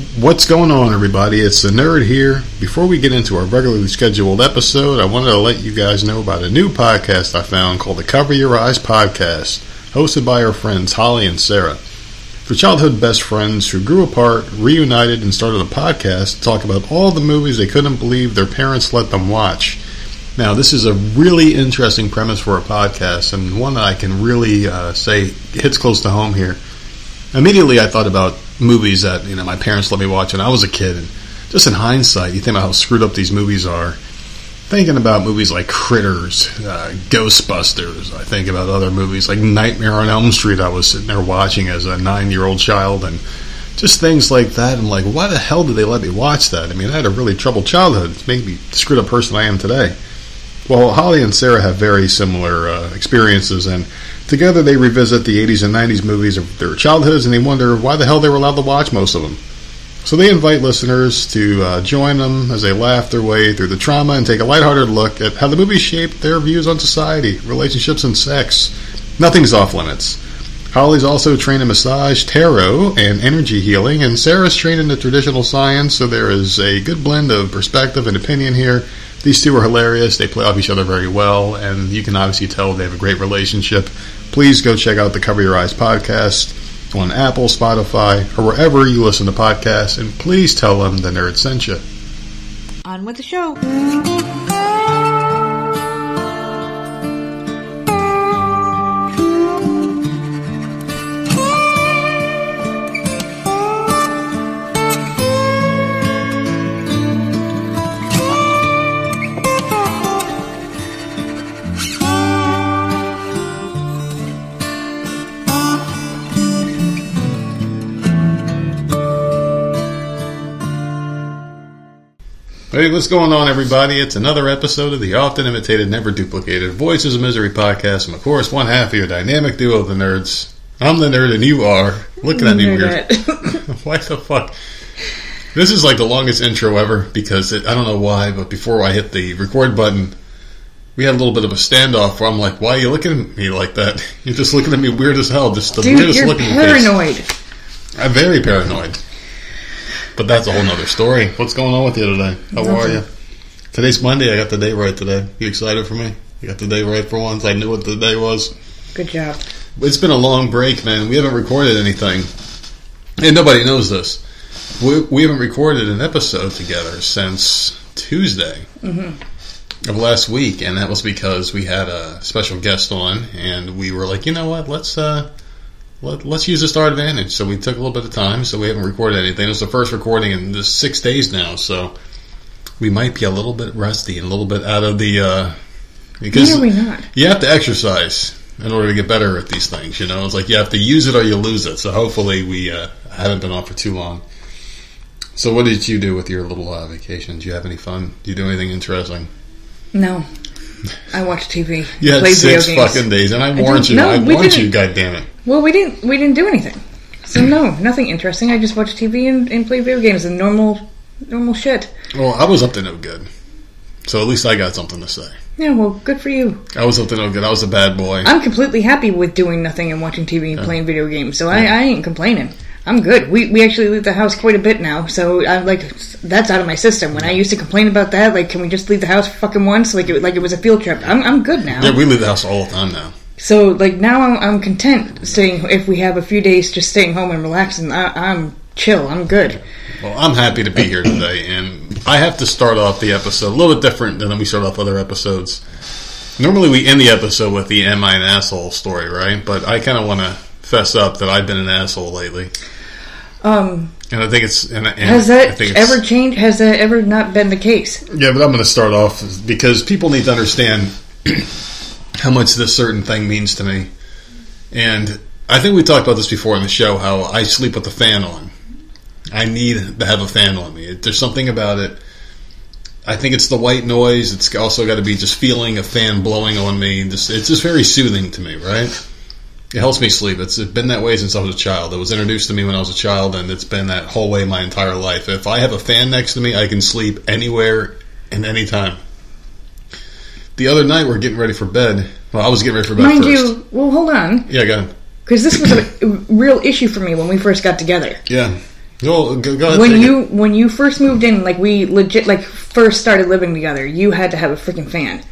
What's going on, everybody? It's the Nerd here. Before we get into our regularly scheduled episode, I wanted to let you guys know about a new podcast I found called the Cover Your Eyes Podcast, hosted by our friends Holly and Sarah. For childhood best friends who grew apart, reunited, and started a podcast to talk about all the movies they couldn't believe their parents let them watch. Now, this is a really interesting premise for a podcast, and one that I can really uh, say hits close to home here. Immediately, I thought about movies that you know my parents let me watch when I was a kid, and just in hindsight, you think about how screwed up these movies are. Thinking about movies like Critters, uh, Ghostbusters, I think about other movies like Nightmare on Elm Street. I was sitting there watching as a nine-year-old child, and just things like that. I'm like, why the hell did they let me watch that? I mean, I had a really troubled childhood. It's made me the screwed up person I am today. Well, Holly and Sarah have very similar uh, experiences, and together they revisit the 80s and 90s movies of their childhoods, and they wonder why the hell they were allowed to watch most of them. So they invite listeners to uh, join them as they laugh their way through the trauma and take a lighthearted look at how the movies shaped their views on society, relationships, and sex. Nothing's off limits. Holly's also trained in massage, tarot, and energy healing, and Sarah's trained in the traditional science, so there is a good blend of perspective and opinion here these two are hilarious. They play off each other very well, and you can obviously tell they have a great relationship. Please go check out the Cover Your Eyes podcast on Apple, Spotify, or wherever you listen to podcasts, and please tell them the nerd sent you. On with the show. Hey, what's going on, everybody? It's another episode of the often imitated, never duplicated Voices of Misery podcast. I'm, of course, one half of your dynamic duo of the nerds. I'm the nerd, and you are looking at me weird. why the fuck? This is like the longest intro ever because it, I don't know why, but before I hit the record button, we had a little bit of a standoff where I'm like, "Why are you looking at me like that? You're just looking at me weird as hell. Just the Dude, weirdest you're looking paranoid. face. I'm very paranoid. But that's a whole nother story. What's going on with you today? How are you? Today's Monday. I got the day right today. You excited for me? You got the day right for once. I knew what the day was. Good job. It's been a long break, man. We haven't recorded anything, and nobody knows this. We, we haven't recorded an episode together since Tuesday of last week, and that was because we had a special guest on, and we were like, you know what, let's uh, let, let's use this to our advantage. So we took a little bit of time, so we haven't recorded anything. It was the first recording in six days now, so we might be a little bit rusty and a little bit out of the uh, because we not. you have to exercise in order to get better at these things. You know, it's like you have to use it or you lose it. So hopefully we uh, haven't been off for too long. So what did you do with your little uh, vacation? Did you have any fun? Did you do anything interesting? No. I watch TV. You had Play six fucking days, and I I warned you. no, I warned you. didn't. God damn it! Well, we didn't. We didn't do anything. So no, nothing interesting. I just watch TV and, and play video games and normal, normal shit. Well, I was up to no good. So at least I got something to say. Yeah, well, good for you. I was up to no good. I was a bad boy. I'm completely happy with doing nothing and watching TV and playing video games. So I, I ain't complaining. I'm good. We we actually leave the house quite a bit now, so I'm like that's out of my system. When I used to complain about that, like, can we just leave the house for fucking once? Like it like it was a field trip. I'm I'm good now. yeah, we leave the house all the time now. So like now I'm, I'm content staying. If we have a few days just staying home and relaxing, I, I'm chill. I'm good. Well, I'm happy to be here today, and I have to start off the episode a little bit different than we start off other episodes. Normally, we end the episode with the "Am I an asshole?" story, right? But I kind of want to fess up that I've been an asshole lately, Um, and I think it's and, and has I that ever changed? Has that ever not been the case? Yeah, but I'm going to start off because people need to understand how much this certain thing means to me. And I think we talked about this before on the show how I sleep with the fan on. I need to have a fan on me. There's something about it. I think it's the white noise. It's also got to be just feeling a fan blowing on me. It's just very soothing to me, right? It helps me sleep. It's been that way since I was a child. It was introduced to me when I was a child, and it's been that whole way my entire life. If I have a fan next to me, I can sleep anywhere and anytime. The other night, we're getting ready for bed. Well, I was getting ready for bed Mind first. you, well, hold on, Yeah, go ahead. because this was a real issue for me when we first got together. Yeah. Go, go, go ahead. when you it. when you first moved in, like we legit like first started living together, you had to have a freaking fan,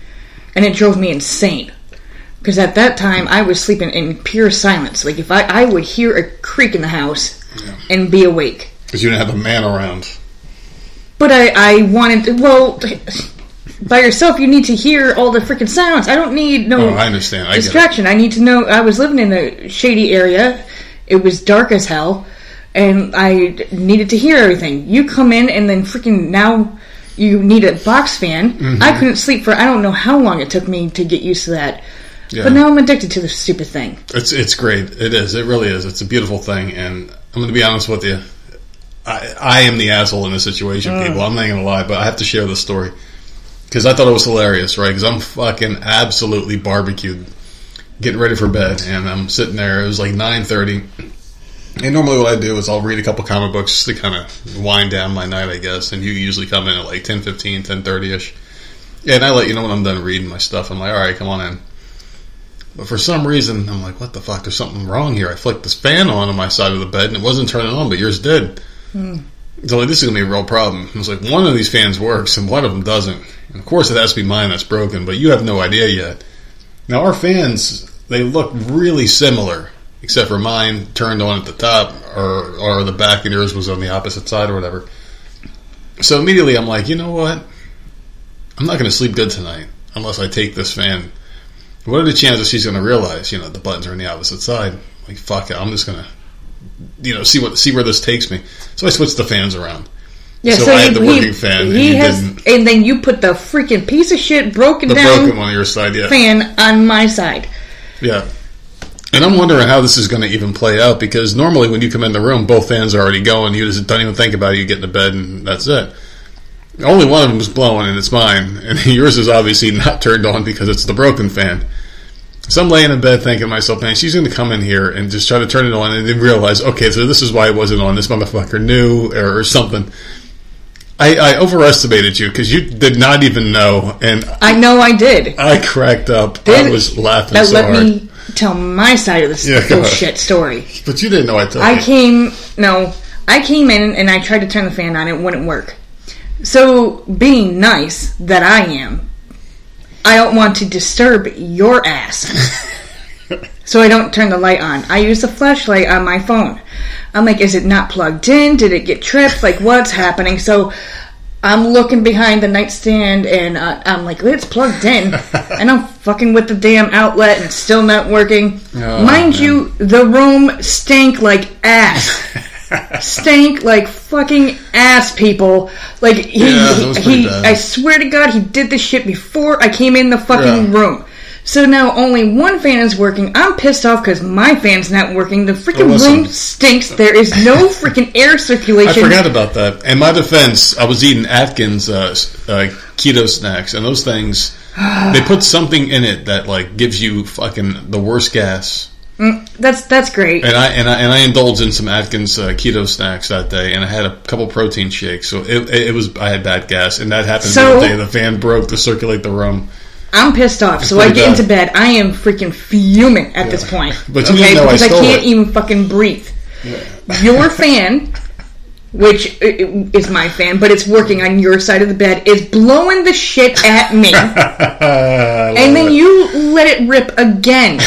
and it drove me insane. Because at that time, I was sleeping in pure silence. Like if I I would hear a creak in the house and be awake. because you didn't have a man around. But I I wanted to, well. By yourself, you need to hear all the freaking sounds. I don't need no Oh, I understand. I distraction. I need to know. I was living in a shady area. It was dark as hell, and I needed to hear everything. You come in, and then freaking now you need a box fan. Mm-hmm. I couldn't sleep for I don't know how long it took me to get used to that. Yeah. But now I'm addicted to this stupid thing. It's it's great. It is. It really is. It's a beautiful thing. And I'm going to be honest with you. I I am the asshole in this situation, Mm. people. I'm not going to lie, but I have to share this story because I thought it was hilarious, right? Because I'm fucking absolutely barbecued, getting ready for bed, and I'm sitting there. It was like 9:30. And normally, what I do is I'll read a couple comic books to kind of wind down my night, I guess. And you usually come in at like 10, 15, 10 ish. And I let you know when I'm done reading my stuff. I'm like, all right, come on in. But for some reason, I'm like, what the fuck? There's something wrong here. I flicked this fan on on my side of the bed, and it wasn't turning on, but yours did. Hmm. So like, this is gonna be a real problem. It's like one of these fans works, and one of them doesn't. And of course, it has to be mine that's broken, but you have no idea yet. Now our fans, they look really similar, except for mine turned on at the top, or or the back, and yours was on the opposite side, or whatever. So immediately, I'm like, you know what? I'm not gonna sleep good tonight unless I take this fan. What are the chances she's to realize, you know, the buttons are on the opposite side? Like, fuck it, I'm just to, you know, see what see where this takes me. So I switched the fans around. Yeah, So so, I he, had the he- working fan, and He has, didn't. and then you put the freaking piece of shit broken The down broken one on your side, yeah. fan on my side. Yeah. And I'm wondering how this is going to even play out because normally when you come in the room, both fans are already going. You just don't even think about it. You get into bed and that's it. Only one of them is blowing and it's mine. And yours is obviously not turned on because it's the broken fan. So I'm laying in bed thinking to myself, man, she's going to come in here and just try to turn it on and then realize, okay, so this is why it wasn't on. This motherfucker knew or, or something. I, I overestimated you because you did not even know. And I know I did. I cracked up. I was laughing Now so let hard. me tell my side of this Yeah, bullshit story. But you didn't know I took I it. came no, I came in and I tried to turn the fan on. It wouldn't work. So being nice that I am, I don't want to disturb your ass. so I don't turn the light on. I use the flashlight on my phone. I'm like, is it not plugged in? Did it get tripped? Like, what's happening? So I'm looking behind the nightstand and uh, I'm like, it's plugged in. and I'm fucking with the damn outlet and it's still not working. Oh, Mind man. you, the room stank like ass. stank like fucking ass, people. Like he, Yeah, he. I swear to God, he did this shit before I came in the fucking Yeah. room. So now only one fan is working. I'm pissed off because my fan's not working. The freaking Well, room stinks. There is no freaking air circulation. I forgot about that. In my defense, I was eating Atkins uh, uh, keto snacks, and those things they put something in it that like gives you fucking the worst gas. Mm, that's that's great. And I and I and I indulged in some Atkins uh, keto snacks that day, and I had a couple protein shakes. So it, it was I had bad gas, and that happened So- the day the fan broke to circulate the room. I'm pissed off. So pretty I get bad. into bed. I am freaking fuming at this point. But okay, I because I, stole can't it. even fucking breathe. Your fan, which i- i- is my fan, but it's working on your side of the bed, is blowing the shit at me. and then you let it rip again.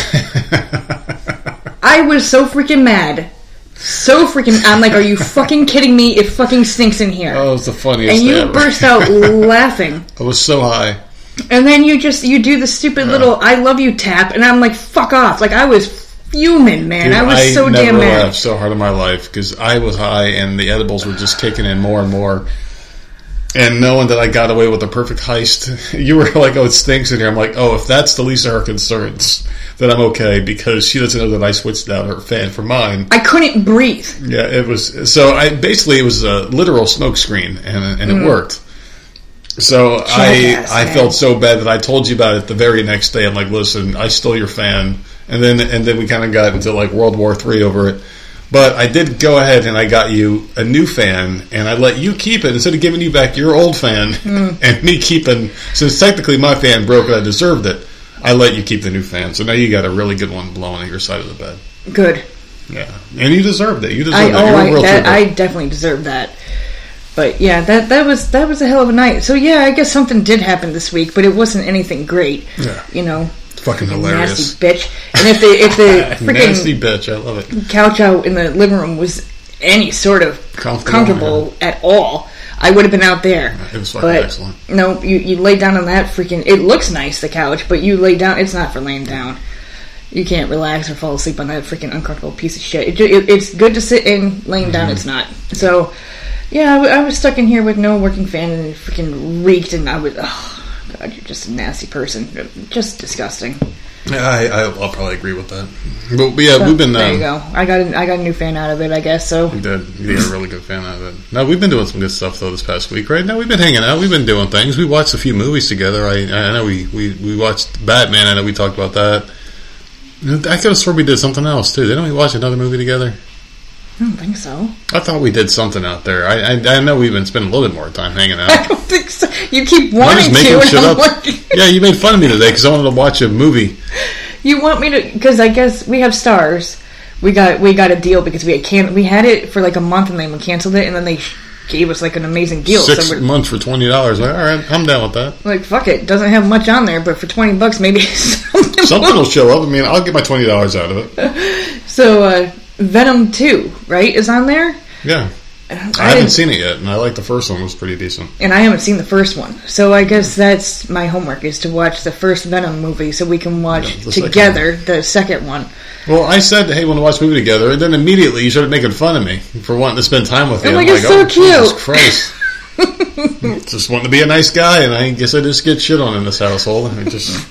I was so freaking mad. So freaking. I'm like, are you fucking kidding me? It fucking stinks in here. Oh, it's the funniest. and you ever. burst out laughing. I was so high. And then you just you do the stupid little "I love you" tap, and I'm like, "Fuck off!" Like I was fuming, man. Dude, I was so never damn mad. laughed so hard in my life because I was high and the edibles were just kicking in more and more. And knowing that I got away with a perfect heist, you were like, "Oh, it stinks in here." I'm like, "Oh, if that's the least of her concerns, then I'm okay because she doesn't know that I switched out her fan for mine." I couldn't breathe. Yeah, it was. So I basically it was a literal smoke screen, and and it mm. worked. So Jackass, I I man. felt so bad that I told you about it the very next day. I'm like, listen, I stole your fan, and then and then we kind of got into like World War Three over it. But I did go ahead and I got you a new fan, and I let you keep it instead of giving you back your old fan hmm. and me keeping. Since technically my fan broke, and I deserved it. I let you keep the new fan, so now you got a really good one blowing at your side of the bed. Good. Yeah, and you deserved it. You deserved I, it. oh, I, that. I definitely deserve that. But yeah, that that was that was a hell of a night. So yeah, I guess something did happen this week, but it wasn't anything great. Yeah. You know, fucking hilarious. nasty bitch. And if the if the freaking Nasty bitch. I love it. couch out in the living room was any sort of Comfortable, comfortable, at all, I would have been out there. It was fucking But excellent. no, you you lay down on that freaking. It looks nice, the couch, but you lay down. It's not for laying down. You can't relax or fall asleep on that freaking uncomfortable piece of shit. It, it, it's good to sit in. Laying down, Mm-hmm. it's not. So, yeah, I, w- I was stuck in here with no working fan, and it freaking reeked. And I was, oh god, you're just a nasty person. Just disgusting. Yeah, I, I, I'll probably agree with that. But, but yeah, So, we've been. there Um, you go. I got a, I got a new fan out of it, I guess. So We did. We got a really good fan out of it. No, we've been doing some good stuff though this past week, right? Now we've been hanging out. We've been doing things. We watched a few movies together. I I know we we, we watched Batman. I know we talked about that. I could have sworn we did something else too. Didn't we watch another movie together? I don't think so. I thought we did something out there. I I, I know we've been spending a little bit more time hanging out. I don't think so. You keep I'm wanting to, and shit I'm up. like, Yeah, you made fun of me today because I wanted to watch a movie. you want me to? Because I guess we have stars. We got we got a deal because we had can we had it for like a month and then we canceled it and then they gave us like an amazing deal. Six so months for twenty dollars. Like, all right, I'm down with that. like, fuck it, doesn't have much on there, but for twenty bucks maybe something. Something will show up. I mean, I'll get my twenty dollars out of it. So uh, Venom Two, right, is on there. Yeah, uh, I, I haven't seen it yet, and I like the first one. It was pretty decent. and I haven't seen the first one, so I guess that's my homework is to watch the first Venom movie so we can watch Yeah, the second together the second one. Well, I said, "Hey, want to watch a movie together?" And then immediately you started making fun of me for wanting to spend time with oh you. I'm like, "It's so oh, Jesus cute." Christ! just wanting to be a nice guy, and I guess I just get shit on in this household. I just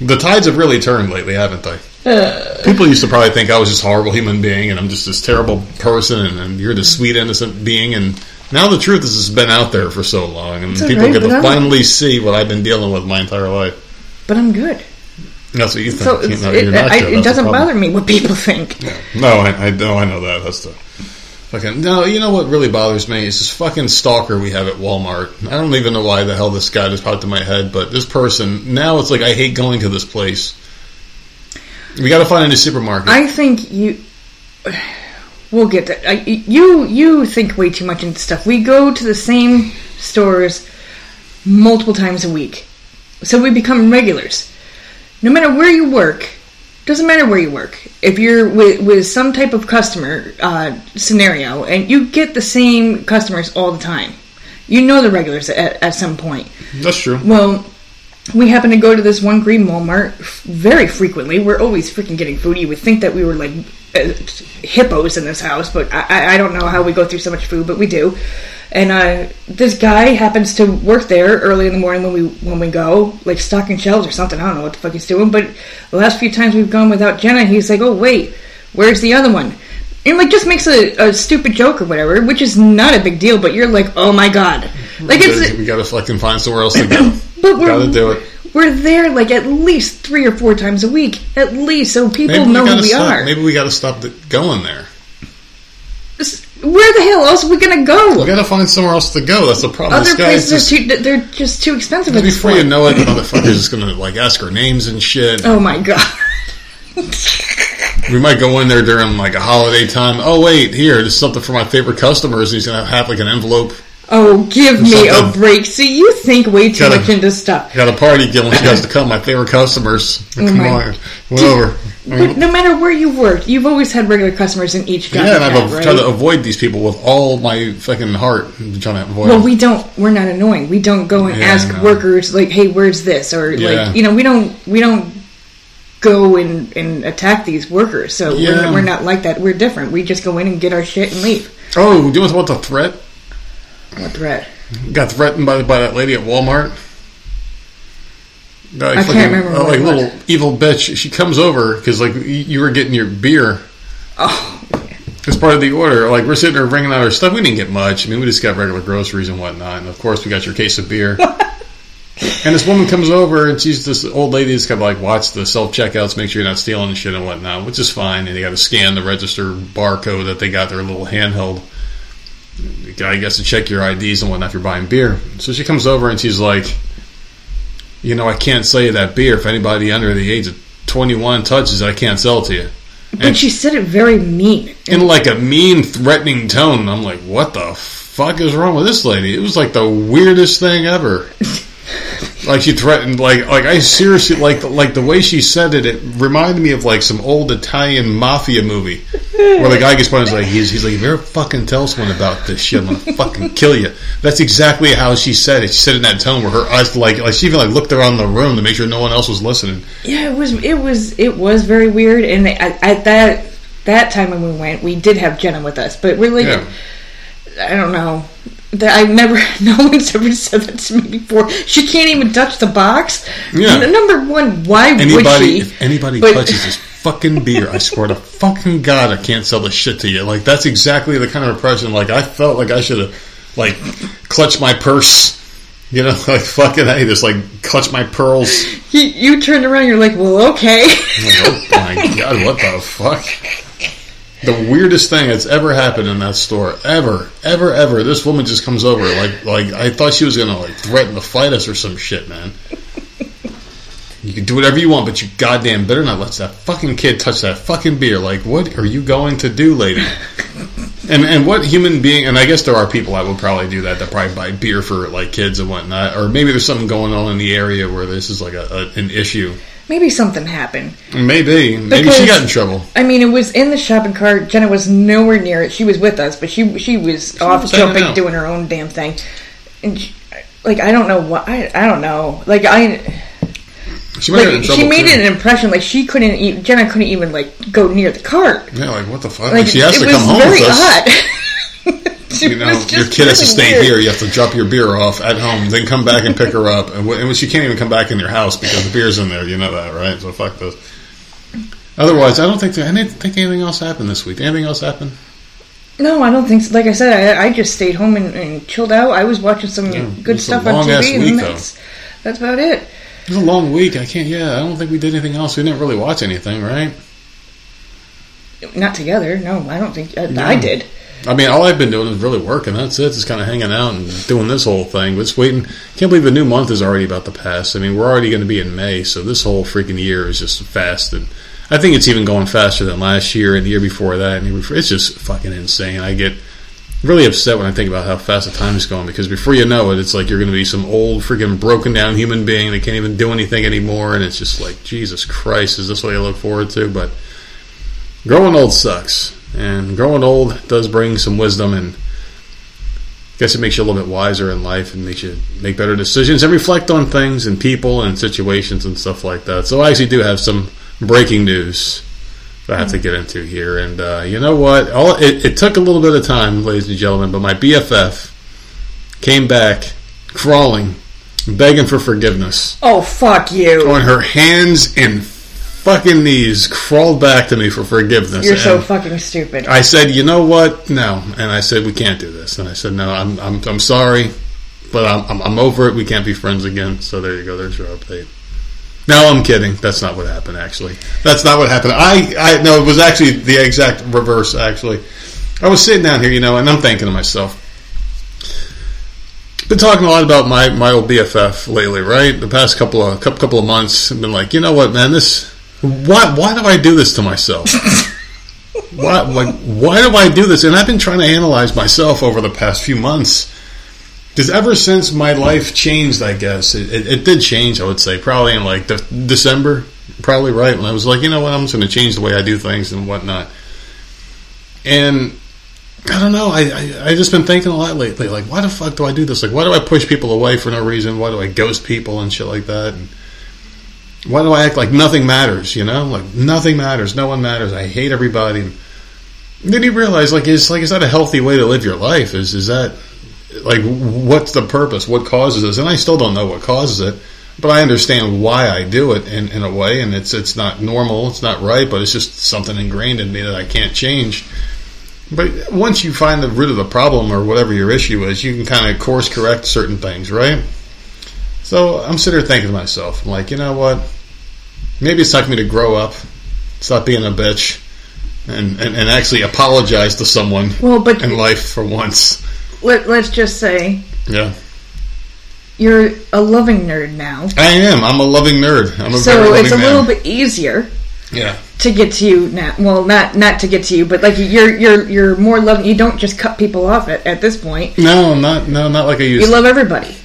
the tides have really turned lately, haven't they? Uh, People used to probably think I was just a horrible human being, and I'm just this terrible person, and, and you're this sweet, innocent being, and. Now the truth is, it's been out there for so long, and people alright, get to I'm- finally see what I've been dealing with my entire life. but I'm good. That's what you think. So You know, it, I, it doesn't bother me what people think. Yeah. No, I, I know, I know that. That's the fucking. No, you know what really bothers me is this fucking stalker we have at Walmart. I don't even know why the hell this guy just popped in my head, but this person now it's like I hate going to this place. We got to find a new supermarket. I think you. We'll get that. I, you you think way too much into stuff. We go to the same stores multiple times a week, so we become regulars. No matter where you work, doesn't matter where you work. If you're with, with some type of customer uh, scenario, and you get the same customers all the time, you know the regulars at, at some point. That's true. Well, we happen to go to this one green Walmart very frequently. We're always freaking getting food. You would think that we were like uh, hippos in this house, but I, I- don't know how we go through so much food, but we do. And uh, this guy happens to work there early in the morning when we when we go, like stocking shelves or something. I don't know what the fuck he's doing. But the last few times we've gone without Jenna, he's like, "Oh wait, where's the other one?" And like just makes a, a stupid joke or whatever, which is not a big deal. But you're like, "Oh my god!" Like it's we got to fucking find somewhere else to go. but we're got to do it. we're there like at least three or four times a week, at least, so people Maybe know we who gotta we stop. are. Maybe we got to stop the, going there. Where the hell else are we gonna go? We go? got to find somewhere else to go. That's the problem. Other this guy is places just, are too, they're just too expensive at this before you point. know it, the motherfucker's just gonna like ask our names and shit. Oh my god! We might go in there during like a holiday time. Oh wait, here, this is something for my favorite customers. And he's gonna have like an envelope. Oh, give me a break. See, you think way too Gotta- much into stuff. Got a party given you guys to come. My favorite customers. Oh, come Oh my- on. I But mean, no matter where you work, you've always had regular customers in each job. yeah, and I've right? tried to avoid these people with all my fucking heart. I'm trying to avoid. Well, them. we don't. We're not annoying. We don't go and Yeah, ask no. workers like, "Hey, where's this?" Or Yeah. like, you know, we don't. We don't go and, and attack these workers. So Yeah. we're, we're not like that. We're different. We just go in and get our shit and leave. oh, do you want the threat? What threat? Got threatened by by that lady at Walmart. Like I can't fucking- remember uh, like it little evil bitch. She comes over because like you were getting your beer Oh, as part of the order. Like we're sitting there bringing out our stuff. We didn't get much. I mean, we just got regular groceries and whatnot. And of course, we got your case of beer. and this woman comes over and she's this old lady that's kind of like watch the self checkouts, make sure you're not stealing and shit and whatnot, which is fine. And they got to scan the register barcode that they got their little handheld. The guy gets to check your IDs and whatnot if you're buying beer. So she comes over and she's like, you know, I can't sell you that beer if anybody under the age of 21 touches it. I can't sell it to you. But And- she said it very mean. in like a mean, threatening tone. I'm like, what the fuck is wrong with this lady? It was like the weirdest thing ever. like she threatened, like like I seriously like the, like the way she said it. It reminded me of like some old Italian mafia movie where the guy gets punched. Like he's he's like, if you ever fucking tell someone about this shit, I'm gonna fucking kill you. That's exactly how she said it. She said it in that tone where her eyes like like she even like looked around the room to make sure no one else was listening. Yeah, it was it was it was very weird. And at, at that that time when we went, we did have Jenna with us, but really, Yeah. I don't know. That I've never, no one's ever said that to me before. She can't even touch the box. Yeah. Number one, why would Anybody, she? if anybody But- touches this fucking beer, I swear to fucking God, I can't sell the shit to you. Like that's exactly the kind of impression. Like I felt like I should have, like, clutched my purse. You know, like fucking hey, just like clutch my pearls. You, you turned around, you're like, well, okay. Like, oh my God, what the fuck? The weirdest thing that's ever happened in that store, ever, ever, ever. This woman just comes over, like, like I thought she was gonna like threaten to fight us or some shit, man. You can do whatever you want, but you goddamn better not let that fucking kid touch that fucking beer. Like, what are you going to do, lady? And and what human being? And I guess there are people that would probably do that. That probably buy beer for like kids and whatnot, or maybe there's something going on in the area where this is like a, a an issue. Maybe something happened. Maybe, maybe she got in trouble. I mean, it was in the shopping cart. Jenna was nowhere near it. She was with us, but she she was off was jumping, doing her own damn thing. And she, like, I don't know what I I don't know. Like I She might have got in like trouble. she made too. an impression. Like she couldn't. E- Jenna couldn't even like go near the cart. Yeah, like what the fuck? Like she has it to was come home very with us. odd. You know, your kid has to stay weird. here. You have to drop your beer off at home, then come back and pick her up. And, and she can't even come back in your house because the beer's in there. You know that, right? So fuck this. Otherwise, I don't think there, I didn't think anything else happened this week. Anything else happened? No, I don't think so. Like I said, I, I just stayed home and, and chilled out. I was watching some Yeah, good stuff on TV, week, and though. that's that's about it. It was a long week. I can't. Yeah, I don't think we did anything else. We didn't really watch anything, right? Not together. No, I don't think No. I did. I mean, all I've been doing is really working. That's it. Just kind of hanging out and doing this whole thing. But it's waiting. Can't believe the new month is already about to pass. I mean, we're already going to be in May, so this whole freaking year is just fast. And I think it's even going faster than last year and the year before that. I mean. It's just fucking insane. I get really upset when I think about how fast the time is going because before you know it, it's like you're going to be some old freaking broken down human being that can't even do anything anymore. And it's just like Jesus Christ, is this what you look forward to? But growing old sucks, and growing old does bring some wisdom, and I guess it makes you a little bit wiser in life and makes you make better decisions and reflect on things and people and situations and stuff like that. So I actually do have some breaking news that I have to get into here, and uh, you know what? All it, it took a little bit of time, ladies and gentlemen, but my BFF came back crawling, begging for forgiveness Oh fuck you! on her hands and fucking knees crawled back to me for forgiveness. You're so fucking stupid. I said, you know what? No. And I said, we can't do this. And I said, no, I'm, I'm, I'm sorry, but I'm, I'm, I'm over it. We can't be friends again. So there you go. There's your update. No, I'm kidding. That's not what happened, actually. That's not what happened. I, I, no, it was actually the exact reverse, actually. I was sitting down here, you know, and I'm thinking to myself, been talking a lot about my, my old BFF lately, right? The past couple of couple, couple of months, I've been like, you know what, man, this why why do I do this to myself? why like why do I do this? And I've been trying to analyze myself over the past few months. Because ever since my life changed, I guess it, it, it did change. I would say probably in like de- December, probably right when I was like, you know what, I'm just going to change the way I do things and whatnot. And I don't know. I, I I just been thinking a lot lately. Like, why the fuck do I do this? Like, why do I push people away for no reason? Why do I ghost people and shit like that? And why do I act like nothing matters? You know, like nothing matters. No one matters. I hate everybody. And then you realize, like, is like is that a healthy way to live your life? Is is that like what's the purpose? What causes this? And I still don't know what causes it, but I understand why I do it in, in a way. And it's it's not normal. It's not right. But it's just something ingrained in me that I can't change. But once you find the root of the problem or whatever your issue is, you can kind of course correct certain things, right? So I'm sitting there thinking to myself, I'm like, you know what? Maybe it's time for me to grow up, stop being a bitch, and, and, and actually apologize to someone Well, but in life for once. let, let's just say Yeah. you're a loving nerd now, I am. I'm a loving nerd. I'm a so it's a little bit easier Yeah. to get to you now. Well, not not to get to you, but like you're you're you're more loving. You don't just cut people off at, at this point. No, not no, not like I used. You love everybody.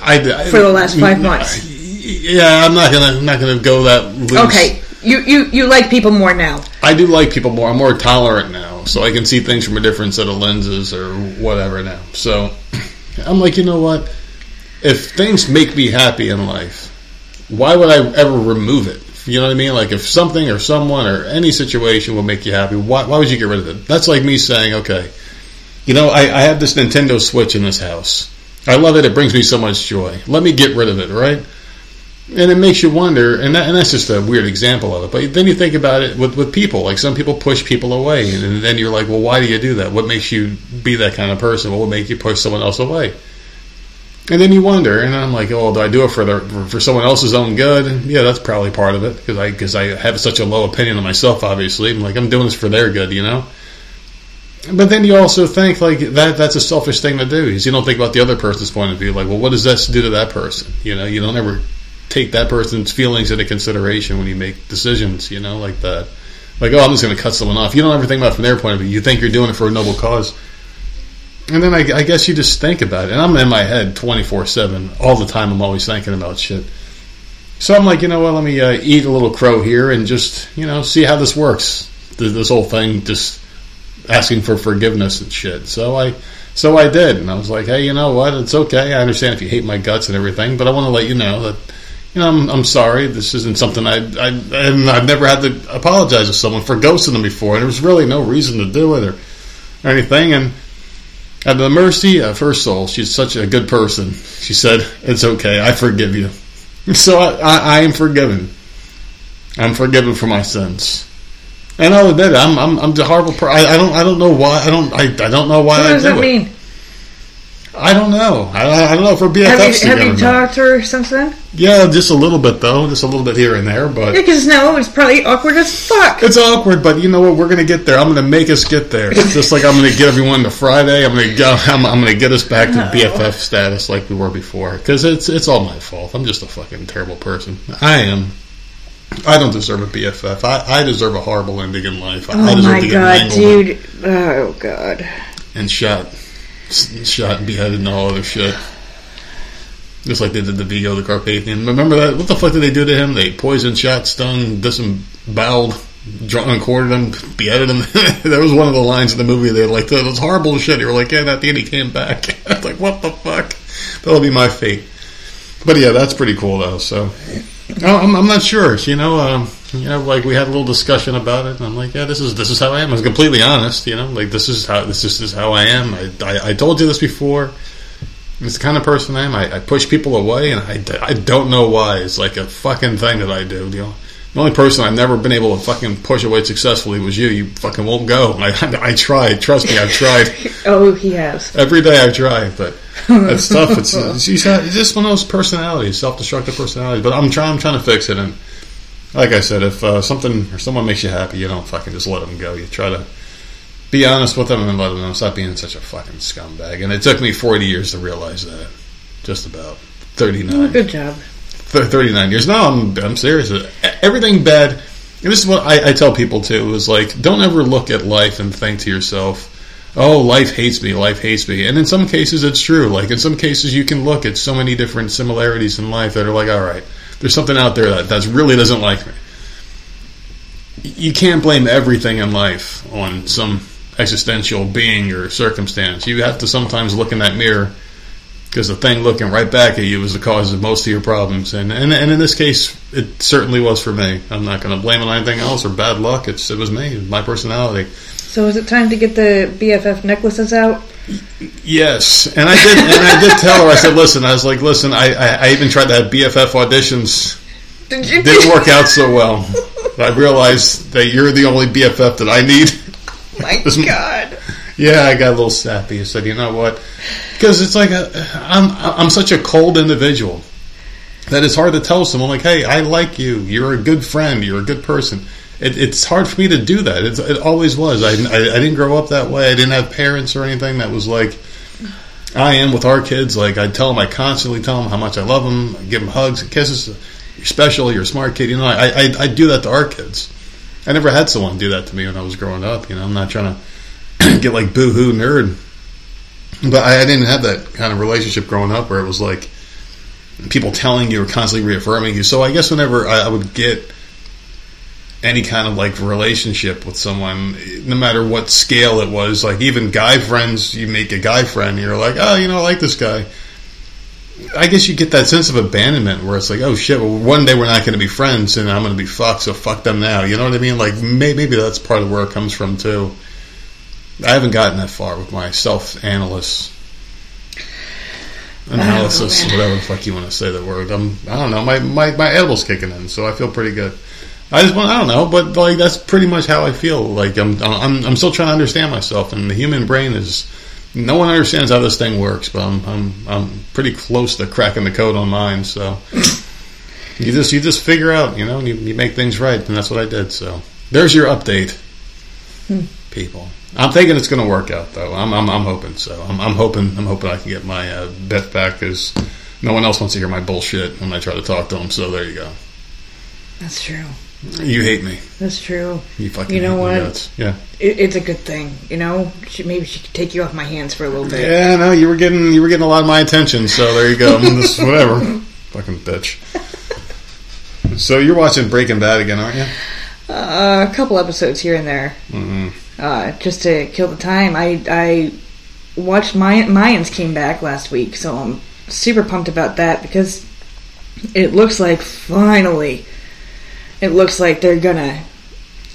I, I, For the last five months. Yeah, I'm not gonna I'm not gonna go that loose. Okay, you you you like people more now. I do like people more. I'm more tolerant now, so I can see things from a different set of lenses or whatever now. So I'm like, you know what? If things make me happy in life, why would I ever remove it? You know what I mean? Like if something or someone or any situation will make you happy, why, why would you get rid of it? That's like me saying, okay, you know, I, I have this Nintendo Switch in this house. I love it. It brings me so much joy. Let me get rid of it, right? And it makes you wonder, and, that, and that's just a weird example of it. But then you think about it with, with people. Like some people push people away, and then you're like, well, why do you do that? What makes you be that kind of person? What would make you push someone else away? And then you wonder, and I'm like, oh, do I do it for the for someone else's own good? Yeah, that's probably part of it because I because I have such a low opinion of myself. Obviously, I'm like I'm doing this for their good, you know. But then you also think like that that's a selfish thing to do. Is you don't think about the other person's point of view. Like, well, what does this do to that person? You know, you don't ever take that person's feelings into consideration when you make decisions. You know, like that. Like, oh, I'm just going to cut someone off. You don't ever think about it from their point of view. You think you're doing it for a noble cause. And then I, I guess you just think about it. And I'm in my head 24 7. All the time, I'm always thinking about shit. So I'm like, you know what, let me uh, eat a little crow here and just, you know, see how this works. Th- This whole thing, just asking for forgiveness and shit. So I, so I did, and I was like, hey, you know what? It's okay. I understand if you hate my guts and everything, but I want to let you know that, you know, I'm, I'm sorry. This isn't something I, I, and I've never had to apologize to someone for ghosting them before, and there was really no reason to do it or, or anything. And at the mercy of her soul, she's such a good person. She said, "It's okay. I forgive you." So I, I, I am forgiven. I'm forgiven for my sins. And I'll admit it. I'm I'm I'm the horrible. Per- I, I don't I don't know why I don't I, I don't know why What I does do that it. mean? I don't know. I, I don't know if we're BFFs Have you, have together. you now. talked to her since then? Yeah, just a little bit though, just a little bit here and there, but Yeah, because no, it's probably awkward as fuck. It's awkward, but you know what? We're gonna get there. I'm gonna make us get there. Just like I'm gonna get everyone to Friday. I'm gonna go. I'm, I'm gonna get us back to BFF status like we were before. Because it's it's all my fault. I'm just a fucking terrible person. I am. I don't deserve a BFF. I, I deserve a horrible ending in life. I Oh deserve my to get god, mangled dude. Oh god. and shot, shot and beheaded and all other shit. Just like they did to Vigo the Carpathian. Remember that? What the fuck did they do to him? They poisoned, shot, stung, disemboweled, drawn and quartered him, beheaded him. that was one of the lines in the movie. They were like, that was horrible shit. They were like, yeah, and at the end he came back. I was like, what the fuck? That'll be my fate. But yeah, that's pretty cool though. So I'm, I'm not sure. You know, um, you know, like we had a little discussion about it. And I'm like, yeah, this is this is how I am. I was completely honest. You know, like this is how this is, this is how I am. I, I, I told you this before. It's the kind of person I am. I, I push people away, and I, I don't know why. It's like a fucking thing that I do. You know, the only person I've never been able to fucking push away successfully was you. You fucking won't go. I, I tried. Trust me, I've tried. Oh, he has. Every day I've tried, but it's tough. It's, it's, it's just one of those personalities, self-destructive personalities. But I'm trying. I'm trying to fix it. And like I said, if uh, something or someone makes you happy, you don't fucking just let them go. You try to be honest with them and let them know. Stop being such a fucking scumbag. And it took me 40 years to realize that. Just about 39. Good job. Th- 39 years. No, I'm, I'm serious. Everything bad. And this is what I, I tell people too is like, don't ever look at life and think to yourself, oh, life hates me, life hates me. And in some cases, it's true. Like, in some cases, you can look at so many different similarities in life that are like, all right, there's something out there that, that really doesn't like me. You can't blame everything in life on some existential being or circumstance. You have to sometimes look in that mirror because the thing looking right back at you is the cause of most of your problems. And and, and in this case, it certainly was for me. I'm not going to blame it on anything else or bad luck. It's it was me, my personality. So is it time to get the BFF necklaces out? Yes, and I did. And I did tell her. I said, "Listen." I was like, "Listen." I, I, I even tried to have BFF auditions. Did you? Didn't work out so well. I realized that you're the only BFF that I need. Oh my God. Yeah, I got a little sappy. I said, "You know what?" Because it's like a, I'm I'm such a cold individual that it's hard to tell someone like, "Hey, I like you. You're a good friend. You're a good person." It, it's hard for me to do that. It's, it always was. I, I I didn't grow up that way. I didn't have parents or anything that was like I am with our kids. Like I tell them, I constantly tell them how much I love them. I give them hugs and kisses. You're special. You're a smart kid. You know, I I, I do that to our kids. I never had someone do that to me when I was growing up. You know, I'm not trying to get like boo hoo nerd, but I, I didn't have that kind of relationship growing up where it was like people telling you or constantly reaffirming you. So I guess whenever I, I would get any kind of like relationship with someone, no matter what scale it was, like even guy friends, you make a guy friend, you're like, oh, you know, I like this guy. I guess you get that sense of abandonment where it's like, oh shit, well, one day we're not going to be friends and I'm going to be fucked, so fuck them now. You know what I mean? Like maybe that's part of where it comes from too. I haven't gotten that far with my self analysis. Analysis, whatever the fuck you want to say that word. I'm, I don't know. My, my, my elbow's kicking in, so I feel pretty good. I just want, I don't know, but like that's pretty much how I feel. Like I'm, I'm, I'm still trying to understand myself, and the human brain is. No one understands how this thing works, but I'm, I'm, I'm pretty close to cracking the code on mine. So you just, you just figure out, you know, you, you make things right, and that's what I did. So there's your update, hmm. People. I'm thinking it's going to work out, though. I'm, I'm, I'm hoping so. I'm, I'm hoping, I'm hoping I can get my uh, bet back because no one else wants to hear my bullshit when I try to talk to them. So there you go. That's true. You hate me. That's true. You fucking You know what? Yeah. It, it's a good thing, you know. She, maybe she could take you off my hands for a little bit. Yeah, no, you were getting you were getting a lot of my attention. So there you go. this, whatever. Fucking bitch. So you're watching Breaking Bad again, aren't you? Uh, a couple episodes here and there, Mm-hmm. Uh, just to kill the time. I I watched My- Mayans came back last week, so I'm super pumped about that because it looks like finally, it looks like they're gonna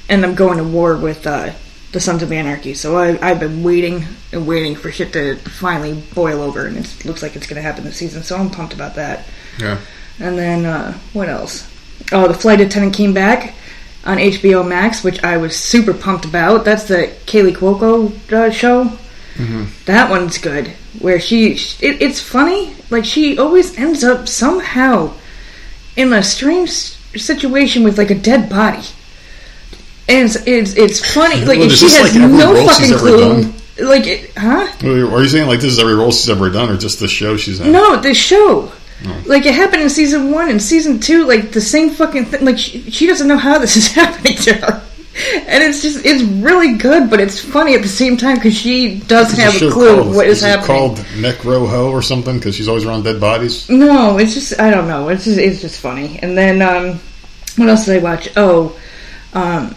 end up going to war with uh, the Sons of Anarchy. So I, I've been waiting and waiting for shit to finally boil over, and it looks like it's gonna happen this season. So I'm pumped about that. Yeah. And then uh, what else? Oh, the flight attendant came back on HBO Max, which I was super pumped about. That's the Kaley Cuoco uh, show. Mm-hmm. That one's good. Where she, it, it's funny. Like she always ends up somehow in a strange situation with like a dead body, and it's it's, it's funny. Like Well, she has like no fucking clue. done? Like, it, huh? Are you saying like this is every role she's ever done, or just the show she's in? No, the show. Like it happened in season one and season two, like the same fucking thing. Like she, she doesn't know how this is happening to her, and it's just it's really good, but it's funny at the same time because she doesn't have a clue called- what is, is it happening. called Necro Ho or something because she's always around dead bodies. No, it's just I don't know. It's just it's just funny. And then um, what else did I watch? Oh, um,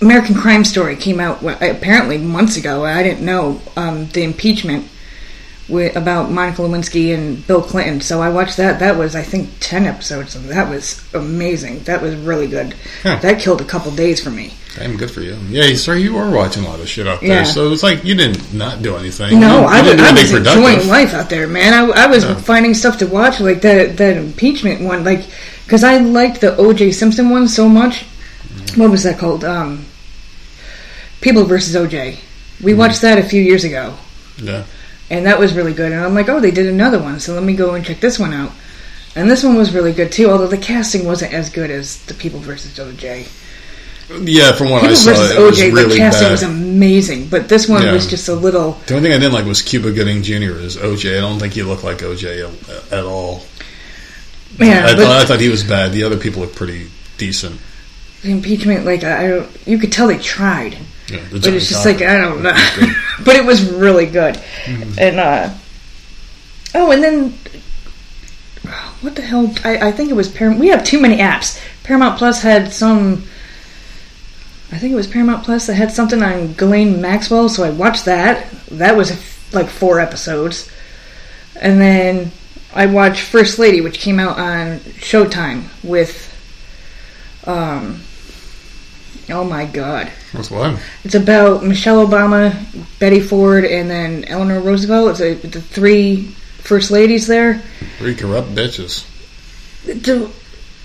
American Crime Story came out apparently months ago. I didn't know um, the impeachment with, about Monica Lewinsky and Bill Clinton. So I watched that. That was I think ten episodes. And that was amazing. That was really good. Huh. That killed a couple days for me. Damn, good for you. Yeah, sir, you are watching a lot of shit out there. Yeah. So it's like you didn't not do anything. No, you, I, you was, didn't do I was enjoying productive. life out there, man. I, I was Yeah. finding stuff to watch, like that that impeachment one, like because I liked the O.J. Simpson one so much. What was that called? Um, People versus O.J. We watched that a few years ago, Yeah. And that was really good. And I'm like, oh, they did another one, so let me go and check this one out. And this one was really good too, although the casting wasn't as good as the People versus O.J. Yeah, from what I People saw, versus it was O.J. really the casting bad. was amazing, but this one Yeah. was just a little. the only thing I didn't like was Cuba Gooding Jr. as OJ. I don't think he looked like OJ at, all. Yeah, I, but- I thought he was bad. The other people look pretty decent. the impeachment, like I, I don't, you could tell they tried, Yeah, but it's just like I don't know. but it was really good, and uh, oh, and then what the hell? I, I think it was Paramount. We have too many apps. Paramount Plus had some. I think it was Paramount Plus that had something on Ghislaine Maxwell, so I watched that. That was like four episodes, and then I watched First Lady, which came out on Showtime with. Um, oh my God! What's what? It's about Michelle Obama, Betty Ford, and then Eleanor Roosevelt. It's a, the three first ladies there. Three corrupt bitches. The-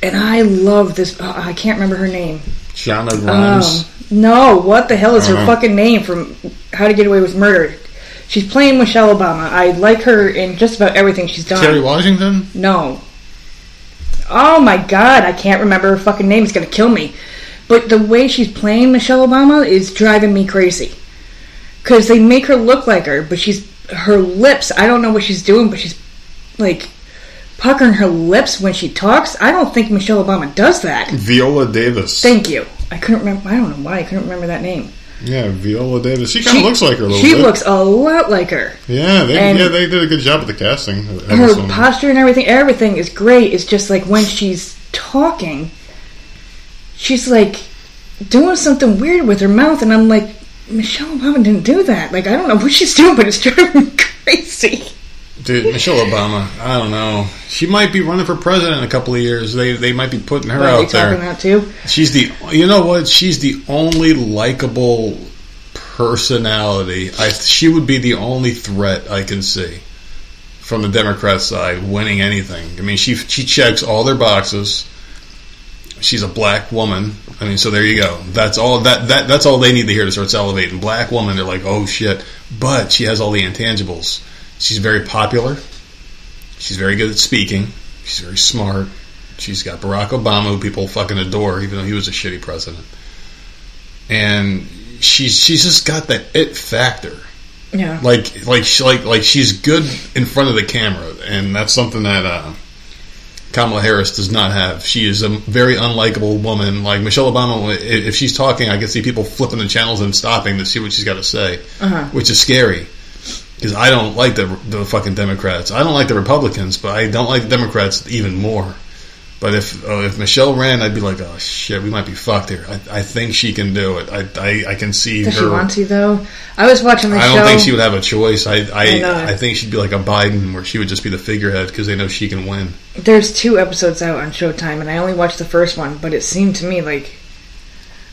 and I love this. oh, I can't remember her name. Shauna Um, no, what the hell is I her fucking name from How to Get Away with Murder? She's playing Michelle Obama. I like her in just about everything she's done. Terry Washington. No. Oh my god, I can't remember her fucking name. It's gonna kill me. But the way she's playing Michelle Obama is driving me crazy. Cause they make her look like her, but she's her lips. I don't know what she's doing, but she's like puckering her lips when she talks. I don't think Michelle Obama does that. Viola Davis. Thank you. I couldn't remember. I don't know why I couldn't remember that name. yeah, Viola Davis. She kind of looks like her a little She bit. looks a lot like her. yeah, they, and- yeah, they did a good job with the casting. Her posture and everything, everything is great. It's just like when she's talking, she's like doing something weird with her mouth, and I'm like, Michelle Obama didn't do that. Like I don't know what she's doing, but it's driving me crazy. Dude, Michelle Obama. I don't know. She might be running for president in a couple of years. They they might be putting her out there. talking that too? She's the you know what? She's the only likable personality. I she would be the only threat I can see from the Democrat side winning anything. I mean, she she checks all their boxes. She's a black woman. I mean, so there you go. That's all that that that's all they need to hear to start salivating. Black woman, they're like, "Oh shit." But she has all the intangibles. She's very popular. She's very good at speaking. She's very smart. She's got Barack Obama, who people fucking adore, even though he was a shitty president. And she's she's just got that it factor. Yeah. Like like she, like like she's good in front of the camera, and that's something that uh, Kamala Harris does not have. She is a very unlikable woman. Like Michelle Obama, if she's talking, I can see people flipping the channels and stopping to see what she's got to say, Uh-huh. which is scary. Because I don't like the the fucking Democrats. I don't like the Republicans, but I don't like the Democrats even more. But if uh, if Michelle ran, I'd be like, oh shit, we might be fucked here. I, I think she can do it. I I, I can see Does her. she want to though? I was watching the show. I don't think she would have a choice. I I, I. I, think she'd be like a Biden, where she would just be the figurehead because they know she can win. There's two episodes out on Showtime, and I only watched the first one, but it seemed to me like,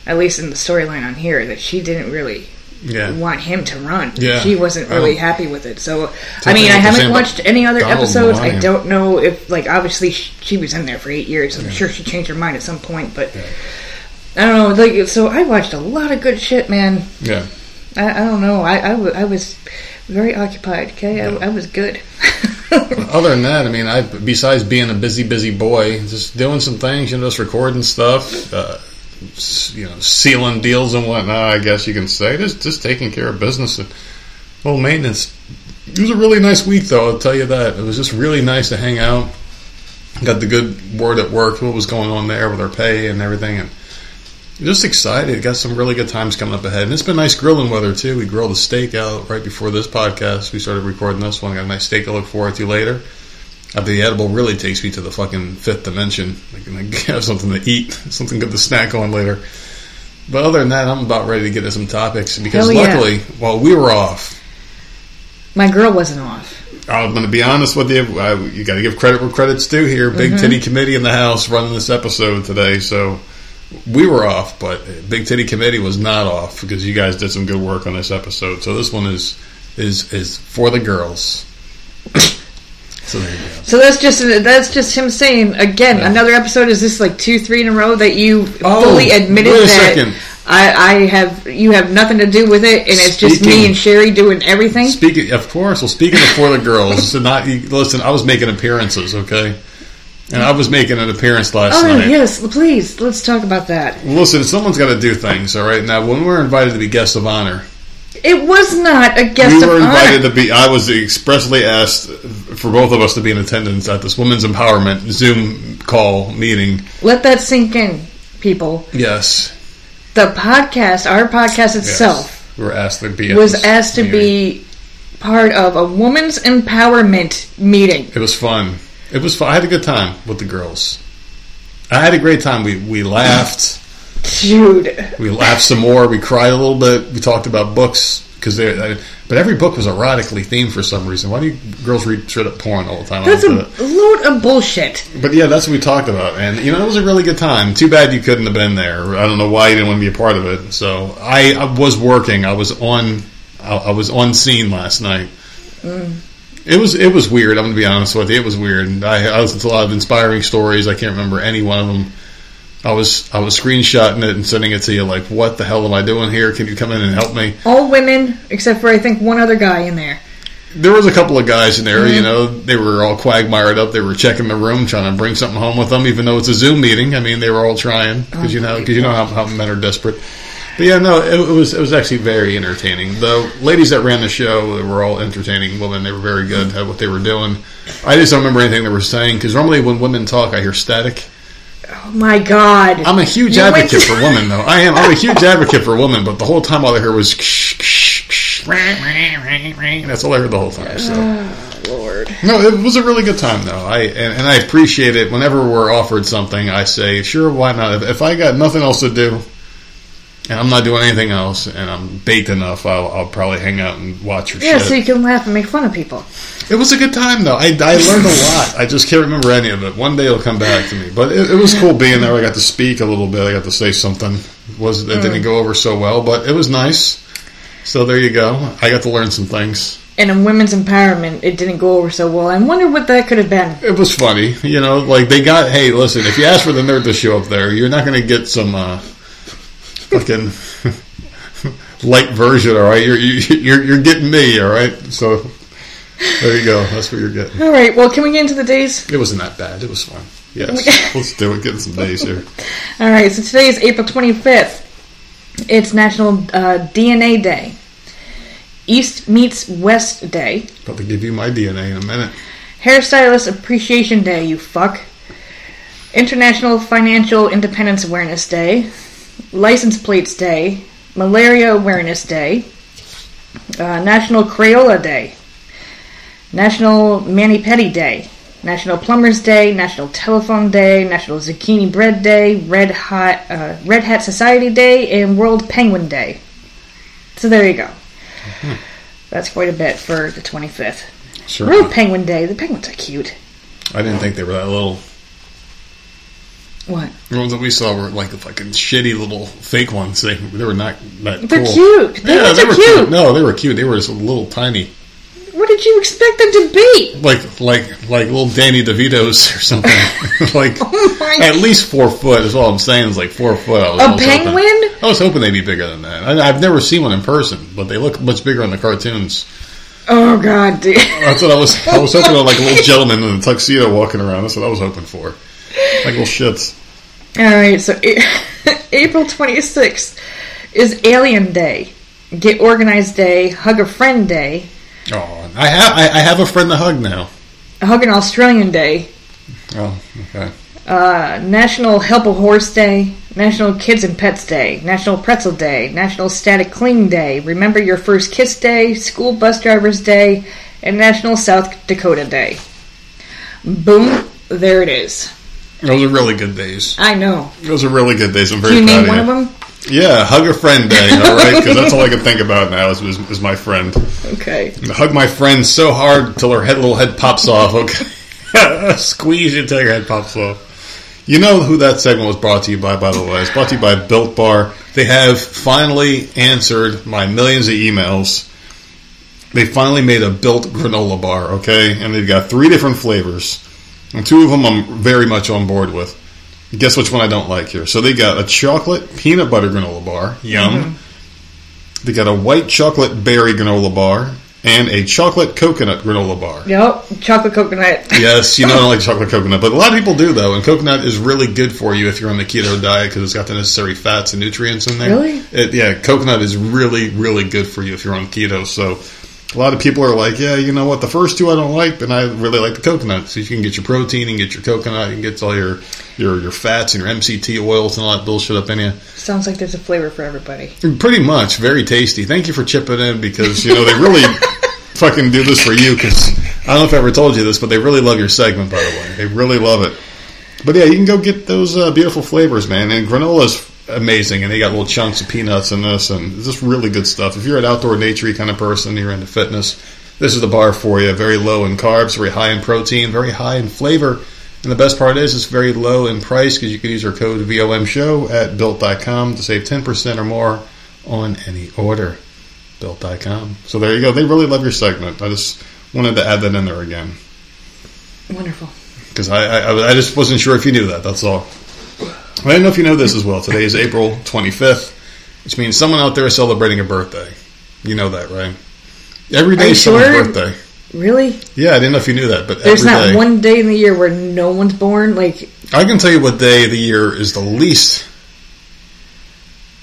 at least in the storyline on here, that she didn't really Yeah, want him to run. Yeah. She wasn't really happy with it. So, I mean, I haven't watched any other Donald episodes. I don't know if, like, obviously she, she was in there for eight years. I'm sure she changed her mind at some point, but I don't know. Like, so I watched a lot of good shit, man. yeah. I, I don't know. I, I, was very occupied. Okay, I, I was good. Other than that, I mean, I besides being a busy, busy boy, just doing some things, you know, just recording stuff, uh, you know, sealing deals and whatnot. I guess you can say just just taking care of business and well maintenance. It was a really nice week, though. I'll tell you that. It was just really nice to hang out. Got the good word at work, what was going on there with our pay and everything, and just excited. Got some really good times coming up ahead, and it's been nice grilling weather too. We grilled a steak out right before this podcast. We started recording this one. Got a nice steak to look forward to later. Uh, the edible really takes me to the fucking fifth dimension. I can like, have something to eat, something good to snack on later. But other than that, I'm about ready to get to some topics because Hell yeah. luckily, while we were off, My girl wasn't off. I'm going to be honest with you. I, you got to give credit where credit's due here. Big Mm-hmm. Titty Committee in the House running this episode today. So we were off, but Big Titty Committee was not off because you guys did some good work on this episode. So this one is is is for the girls. So there you go. So that's just that's just him saying again Yeah. another episode. Is this like two, three in a row that you Oh, fully admitted that. I, I have you have nothing to do with it, and it's just me and Sherry doing everything? Speaking, of course. Well, speaking of for the girls, so not listen. I was making appearances, okay, and I was making an appearance last Oh night. Oh yes, please let's talk about that. Listen, someone's got to do things, all right. Now, when we're invited to be guests of honor, It was not a guest we of were invited honor. to be. I was expressly asked for both of us to be in attendance at this women's empowerment Zoom call meeting. Let that sink in, people. Yes, The podcast, our podcast yes. itself, we were asked to be. Was asked to meeting. be part of a women's empowerment meeting. It was fun. It was fun. I had a good time with the girls. I had a great time. We we laughed. Dude, We laughed some more. We cried a little bit. We talked about books because they. But every book was erotically themed for some reason. Why do you girls read straight up porn all the time? That's a load of bullshit. But yeah, that's what we talked about, and you know it was a really good time. Too bad you couldn't have been there. I don't know why you didn't want to be a part of it. So I, I was working. I was on. I, I was on scene last night. Mm. It was it was weird. I'm gonna be honest with you. It was weird. I, I listened to a lot of inspiring stories. I can't remember any one of them. I was I was screenshotting it and sending it to you. Like, what the hell am I doing here? Can you come in and help me? All women, except for I think one other guy in there. There was a couple of guys in there, you mm-hmm. know, they were all quagmired up. They were checking the room, trying to bring something home with them, even though it's a Zoom meeting. I mean, they were all trying because oh you know, because you know how, how men are desperate. But yeah, no, it, it was it was actually very entertaining. The ladies that ran the show they were all entertaining women. They were very good at what they were doing. I just don't remember anything they were saying because normally when women talk, I hear static. Oh my god! I'm a huge You advocate to- for women, though. I am. I'm a huge advocate for women, but the whole time all I heard was. That's all I heard the whole time. So. Oh, Lord. No, it was a really good time though. I and, and I appreciate it. Whenever we're offered something, I say, "Sure, why not?" If, if I got nothing else to do, and I'm not doing anything else, and I'm baked enough, I'll, I'll probably hang out and watch your Yeah, shit. so you can laugh and make fun of people. it was a good time though. I, I learned a lot. I just can't remember any of it. One day it'll come back to me. But it, it was cool being there. I got to speak a little bit. I got to say something. Was it didn't go over so well, but it was nice. So there you go. I got to learn some things. And in women's empowerment, it didn't go over so well. I wonder what that could have been. It was funny, you know. Like they got, hey, listen, if you ask for the nerd to show up there, you're not going to get some uh, fucking light version, all right? You're you, you're you're getting me, all right? So there you go. That's what you're getting. All right, well, can we get into the days? It wasn't that bad. It was fun. Yes, let's do it. Getting some days here. All right, so today is April 25th. It's National uh, DNA Day. East meets West Day. About to give you my DNA in a minute. Hairstylist Appreciation Day, you fuck. International Financial Independence Awareness Day. License Plates Day. Malaria Awareness Day. Uh, National Crayola Day. National Mani Pedi Day. National Plumbers Day. National Telephone Day. National Zucchini Bread Day. Red Hot uh, Red Hat Society Day. And World Penguin Day. So there you go. That's quite a bit for the 25th. Sure. World Penguin Day. The penguins are cute. I didn't think they were that little. What? The ones that we saw were like the fucking shitty little fake ones. They, they were not that They're cool. cute. They are were cute. No, they were cute. They were just a little tiny. What did you expect them to be? like like like little Danny DeVito's or something. like Oh my! at least four foot is all I'm saying. Is like four foot. A was, I A was hoping- penguin? I was hoping they'd be bigger than that. I, I've never seen one in person, but they look much bigger in the cartoons. Oh god, dude. That's what I was. I was hoping like a little gentleman in a tuxedo walking around. That's what I was hoping for. Like little shits. All right, so April 26th is Alien Day, Get Organized Day, Hug a Friend Day, Oh, I have I, I have a friend to hug now. Hug an Australian Day, Oh, okay. uh, National Help a Horse Day, National Kids and Pets Day, National Pretzel Day, National Static Cling Day, Remember Your First Kiss Day, School Bus Drivers Day, and National South Dakota Day. Boom, there it is. Those are really good days. I know. Those are really good days. I'm very Can you proud name of one you. of them? Yeah, hug a friend day. All right, because that's all I can think about now is, is, is my friend. Okay. Hug my friend so hard till her head little head pops off. Okay, squeeze you till your head pops off. You know who that segment was brought to you by, by the way. It's brought to you by Built Bar. They have finally answered my millions of emails. They finally made a built granola bar, okay? And they've got three different flavors. And two of them I'm very much on board with. Guess which one I don't like here. So they got a chocolate peanut butter granola bar. Yum. Mm-hmm. They got a white chocolate berry granola bar and a chocolate coconut granola bar. Yep, chocolate coconut. Yes, you know I don't like chocolate coconut, but a lot of people do though. And coconut is really good for you if you're on the keto diet because it's got the necessary fats and nutrients in there. Really? It, yeah, coconut is really, really good for you if you're on keto. So a lot of people are like, yeah, you know what? The first two I don't like, but I really like the coconut. So you can get your protein and get your coconut. and get all your your your fats and your MCT oils and all that bullshit up in you. Sounds like there's a flavor for everybody. Pretty much, very tasty. Thank you for chipping in because you know they really fucking do this for you. Because I don't know if I ever told you this, but they really love your segment. By the way, they really love it. But yeah, you can go get those uh, beautiful flavors, man. And granola's amazing, and they got little chunks of peanuts in this, and it's just really good stuff. If you're an outdoor naturey kind of person, you're into fitness, this is the bar for you. Very low in carbs, very high in protein, very high in flavor. And the best part is it's very low in price because you can use our code VOM show at built.com to save 10% or more on any order. Built.com. So there you go. They really love your segment. I just wanted to add that in there again Wonderful. because I, I, I just wasn't sure if you knew that. That's all. I don't know if you know this as well. Today is April 25th, which means someone out there is celebrating a birthday. You know that, right? Every Are is someone's sure? birthday. Really? Yeah, I didn't know if you knew that, but There's not day- one day in the year where no one's born. Like, I can tell you what day of the year is the least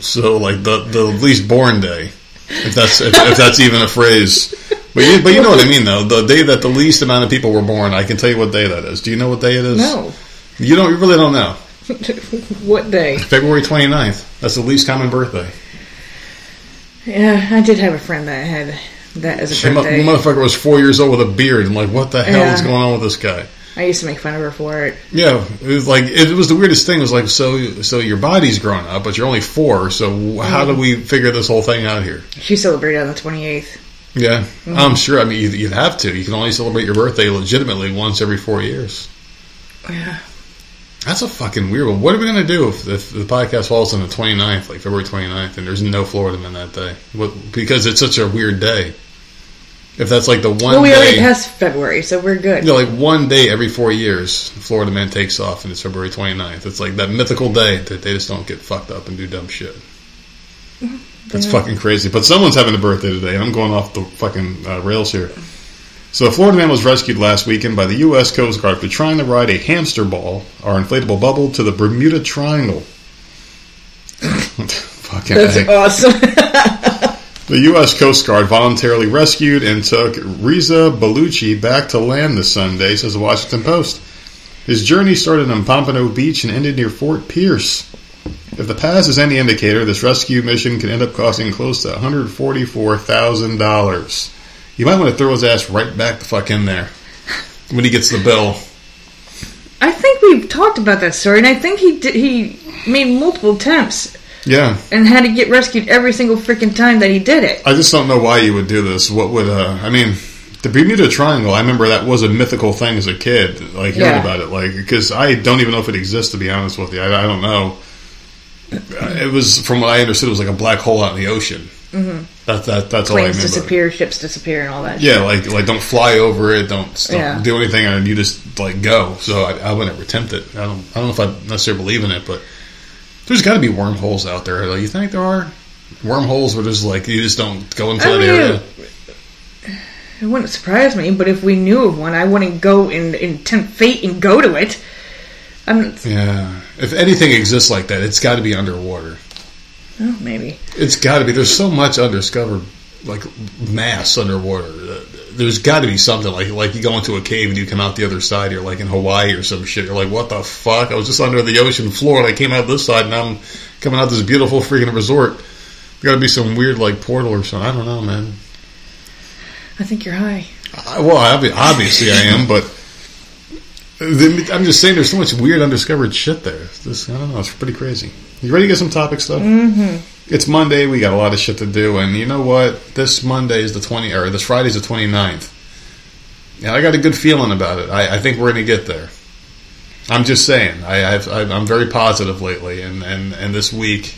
So like the the least born day, if that's if, if that's even a phrase. But you, but you know what I mean though. The day that the least amount of people were born, I can tell you what day that is. Do you know what day it is? No. You don't. You really don't know. what day? February 29th. That's the least common birthday. Yeah, I did have a friend that had that as a The mo- birthday. motherfucker was four years old with a beard. I'm like, what the hell Yeah. is going on with this guy? I used to make fun of her for it. Yeah, it was like it was the weirdest thing. It was like, so so your body's grown up, but you're only four. So how do mm. we figure this whole thing out here? She celebrated on the 28th. Yeah, mm-hmm. I'm sure. I mean, you'd, you'd have to. You can only celebrate your birthday legitimately once every four years. Yeah. That's a fucking weird one. What are we gonna do if, if the podcast falls on the 29th, like February 29th, and there's no Florida man that day? What, because it's such a weird day. If that's like the one Well, we day, already passed February, so we're good. you know, like one day every four years, Florida man takes off, and it's February 29th. It's like that mythical day that they just don't get fucked up and do dumb shit. That's Yeah. fucking crazy. But someone's having a birthday today, and I'm going off the fucking uh, rails here. So, a Florida man was rescued last weekend by the U.S. Coast Guard for trying to ride a hamster ball or inflatable bubble to the Bermuda Triangle. fucking That's awesome. The U.S. Coast Guard voluntarily rescued and took Reza Baluchi back to land this Sunday, says the Washington Post. His journey started on Pompano Beach and ended near Fort Pierce. If the pass is any indicator, this rescue mission could end up costing close to $144,000. You might want to throw his ass right back the fuck in there when he gets the bill. I think we've talked about that story, and I think he did, he made multiple attempts Yeah, and had to get rescued every single freaking time that he did it. I just don't know why you would do this. What would, uh, I mean, the Bermuda Triangle, I remember that was a mythical thing as a kid, like hearing Yeah. about it, like, because I don't even know if it exists, to be honest with you. I, I don't know. It was, from what I understood, it was like a black hole out in the ocean. Mm-hmm. That, that, that's all I Planes remember. disappear, ships disappear, and all that. Yeah, like, like don't fly over it, don't, don't Yeah. do anything, and you just, like, go. So I, I would never attempt it. I don't, I don't know if I necessarily believe in it, but there's got to be wormholes out there. Like, you think there are? Wormholes where there's, like, you just don't go into I that mean, area. It wouldn't surprise me, but if we knew of one, I wouldn't go and, and tempt fate and go to it. I'm, Yeah. If anything exists like that, it's got to be underwater. Oh, maybe. It's got to be. There's so much undiscovered, like mass underwater. There's got to be something like like you go into a cave and you come out the other side. You're like in Hawaii or some shit. You're like, what the fuck? I was just under the ocean floor and I came out this side and I'm coming out this beautiful freaking resort. Got to be some weird like portal or something. I don't know, man. I think you're high. I, well, obviously I am, but I'm just saying there's so much weird undiscovered shit there. Just, I don't know. It's pretty crazy. You ready to get some topic stuff? Mm-hmm. It's Monday. We got a lot of shit to do, and you know what? This Monday is the 20, or this Friday is the 29th. Yeah, I got a good feeling about it. I, I think we're going to get there. I'm just saying. I, I'm very positive lately, and, and, and this week,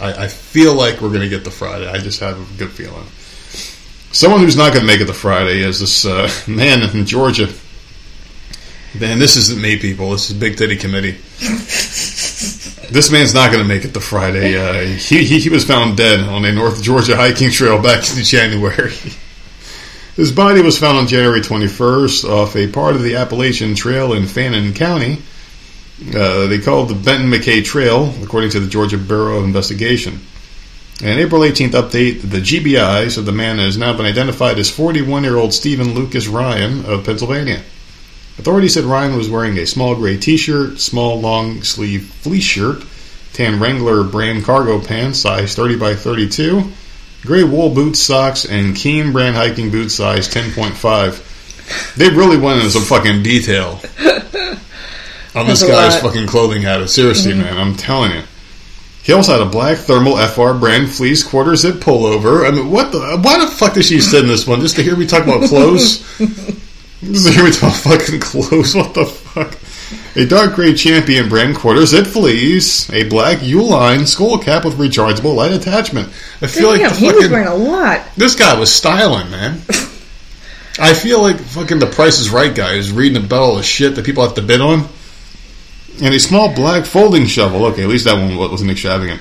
I, I feel like we're going to get the Friday. I just have a good feeling. Someone who's not going to make it the Friday is this uh, man in Georgia. Man, this isn't me, people. This is Big Titty Committee. this man's not going to make it to Friday. Uh, he, he he was found dead on a North Georgia hiking trail back in January. His body was found on January 21st off a part of the Appalachian Trail in Fannin County. Uh, they called the Benton MacKaye Trail, according to the Georgia Bureau of Investigation. An April 18th update, the GBI said the man has now been identified as 41 year old Stephen Lucas Ryan of Pennsylvania. Authorities said Ryan was wearing a small gray t shirt, small long sleeve fleece shirt, tan Wrangler brand cargo pants, size 30 by 32, gray wool boots, socks, and Keen brand hiking boot size 10.5. They really went into some fucking detail on this guy's fucking clothing habit. Seriously, man, I'm telling you. He also had a black thermal FR brand fleece quarter zip pullover. I mean, what the? Why the fuck did she send this one? Just to hear me talk about clothes? Hear me talk fucking clothes? What the fuck? A dark gray champion brand quarter zip fleece, a black Uline skull cap with rechargeable light attachment. I feel Damn, like the he was wearing a lot. this guy was styling, man. I feel like fucking the Price is Right guy who's reading about all the shit that people have to bid on. And a small black folding shovel. Okay, at least that one wasn't extravagant.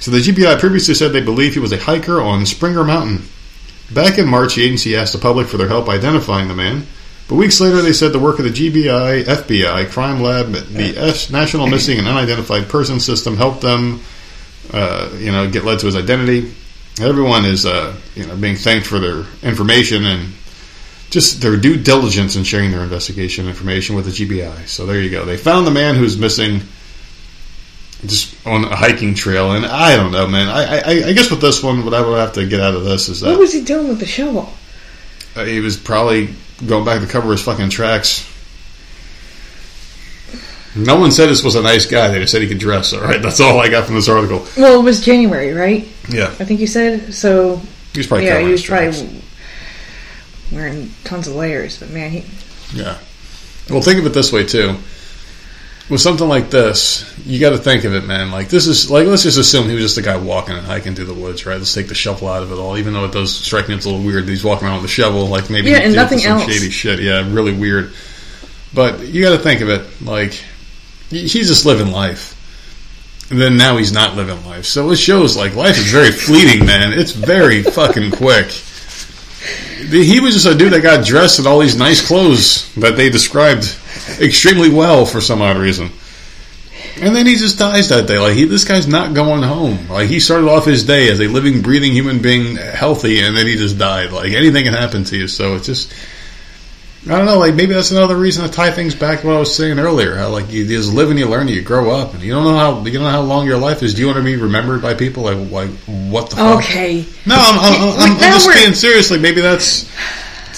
So the GBI previously said they believe he was a hiker on Springer Mountain. Back in March, the agency asked the public for their help identifying the man. But weeks later, they said the work of the GBI, FBI, Crime Lab, the S- National Missing and Unidentified Person System helped them uh, you know, get led to his identity. Everyone is, uh, you know, being thanked for their information and just their due diligence in sharing their investigation information with the GBI. So there you go. They found the man who's missing just on a hiking trail, and I don't know, man. I, I, I guess with this one, what I would have to get out of this is that What was he doing with the shovel? uh, he was probably going back to cover his fucking tracks. No one said this was a nice guy. They just said he could dress. All right, that's all I got from this article. Well, it was January, right? Yeah, I think you said so. he was probably yeah, he was tracks. probably wearing tons of layers. But man, he Yeah. Well, think of it this way too. With something like this, you got to think of it, man. Like this is like let's just assume he was just a guy walking and hiking through the woods, right? Let's take the shovel out of it all, even though it does strike me as a little weird that he's walking around with a shovel, like maybe Yeah, and nothing some else. shady shit. Yeah, really weird. But you got to think of it like he's just living life. And then now he's not living life. So it shows like life is very fleeting, man. It's very fucking quick. He was just a dude that got dressed in all these nice clothes that they described extremely well for some odd reason. And then he just dies that day. Like he, this guy's not going home. Like he started off his day as a living, breathing human being, healthy, and then he just died. Like anything can happen to you. So it's just, I don't know. Like maybe that's another reason to tie things back to what I was saying earlier. How like you just live and you learn, and you grow up, and you don't know how you don't know how long your life is. Do you want to be remembered by people? Like like what the fuck? okay. No, I'm, I'm, I'm, I'm just we're- being seriously. Maybe that's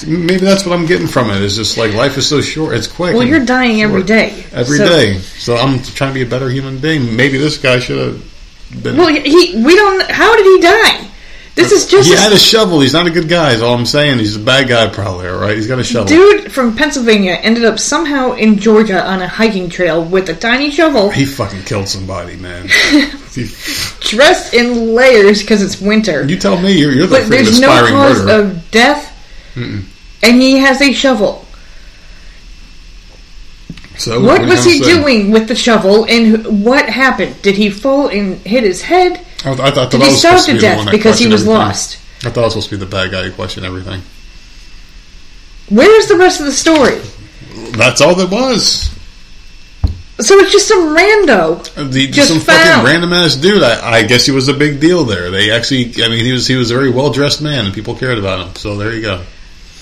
maybe that's what I'm getting from it. Is just like life is so short. It's quick. Well, you're dying every short. day. Every so- day. So I'm trying to be a better human being. Maybe this guy should have been. Well, he we don't. How did he die? This is just he had a shovel. He's not a good guy. Is all I'm saying. He's a bad guy, probably. All right. He's got a shovel. dude from Pennsylvania ended up somehow in Georgia on a hiking trail with a tiny shovel, He fucking killed somebody, man. He- dressed in layers because it's winter. you tell me. You're, you're the but there's no cause murderer. of death, Mm-mm. and he has a shovel. so What you was he say? doing with the shovel, and what happened? Did he fall and hit his head? I, I thought Did he was starve supposed to to be the death that because he questioned was everything. lost? I thought I was supposed to be the bad guy who questioned everything. Where's the rest of the story? That's all there was. So it's just some rando. The, Just some found. fucking random ass dude. I, I guess he was a big deal there. They actually, I mean, he was he was a very well dressed man, and people cared about him. So there you go.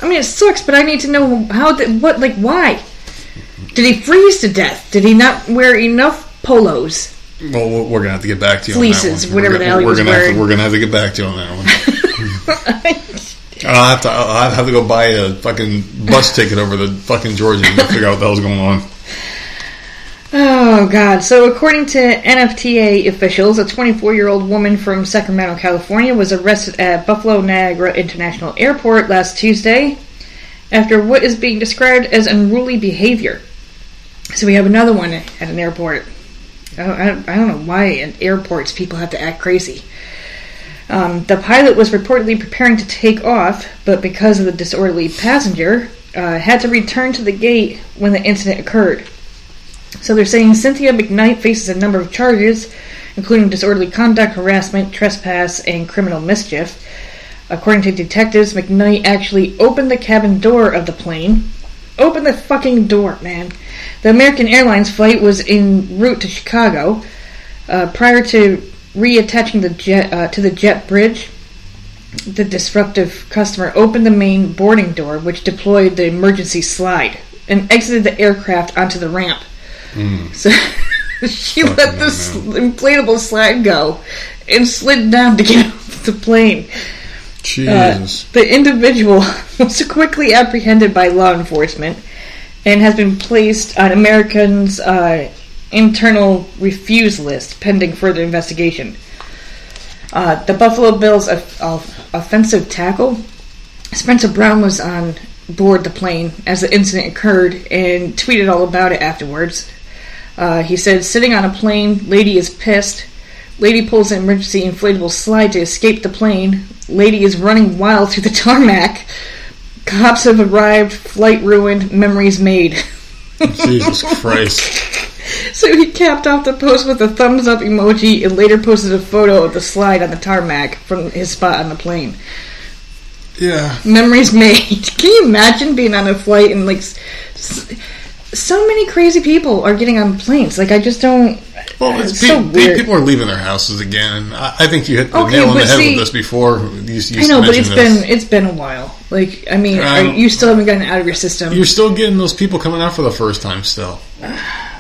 I mean, it sucks, but I need to know how. The, what? Like, why? Did he freeze to death? Did he not wear enough polos? Well, we're gonna have to get back to you Fleeces, on that one. whatever we're the gonna, hell he we're was gonna have wearing. to, we're gonna have to get back to you on that one. I'll have to I'll have to go buy a fucking bus ticket over to fucking Georgia and figure out what the hell's going on. Oh God! So according to NFTA officials, a 24-year-old woman from Sacramento, California, was arrested at Buffalo Niagara International Airport last Tuesday after what is being described as unruly behavior. So we have another one at an airport. I don't, I don't- know why at airports people have to act crazy. Um, the pilot was reportedly preparing to take off, but because of the disorderly passenger, uh, had to return to the gate when the incident occurred. So they're saying Cynthia McKnight faces a number of charges, including disorderly conduct, harassment, trespass, and criminal mischief. According to detectives, McKnight actually opened the cabin door of the plane. Open the fucking door, man. The American Airlines flight was en route to Chicago. Uh, prior to reattaching the jet uh, to the jet bridge, the disruptive customer opened the main boarding door, which deployed the emergency slide, and exited the aircraft onto the ramp. So she Fucking let the s- inflatable slide go and slid down to get off the plane. Uh, the individual was quickly apprehended by law enforcement and has been placed on Americans' uh, internal refuse list pending further investigation. Uh, the Buffalo Bills' off- off- offensive tackle, Spencer Brown, was on board the plane as the incident occurred and tweeted all about it afterwards. Uh, he said, Sitting on a plane, lady is pissed. Lady pulls an emergency inflatable slide to escape the plane. Lady is running wild through the tarmac. Cops have arrived, flight ruined, memories made. Jesus Christ. So he capped off the post with a thumbs up emoji and later posted a photo of the slide on the tarmac from his spot on the plane. Yeah. Memories made. Can you imagine being on a flight and like s- s- so many crazy people are getting on planes? Like I just don't. Well, it's, so pe- pe- weird. people are leaving their houses again, I, I think you hit the Okay, nail on the head see- with this before. You, you I know, but mentioned it's this. been it's been a while. Like, I mean, are, you still haven't gotten out of your system. You're still getting those people coming out for the first time still.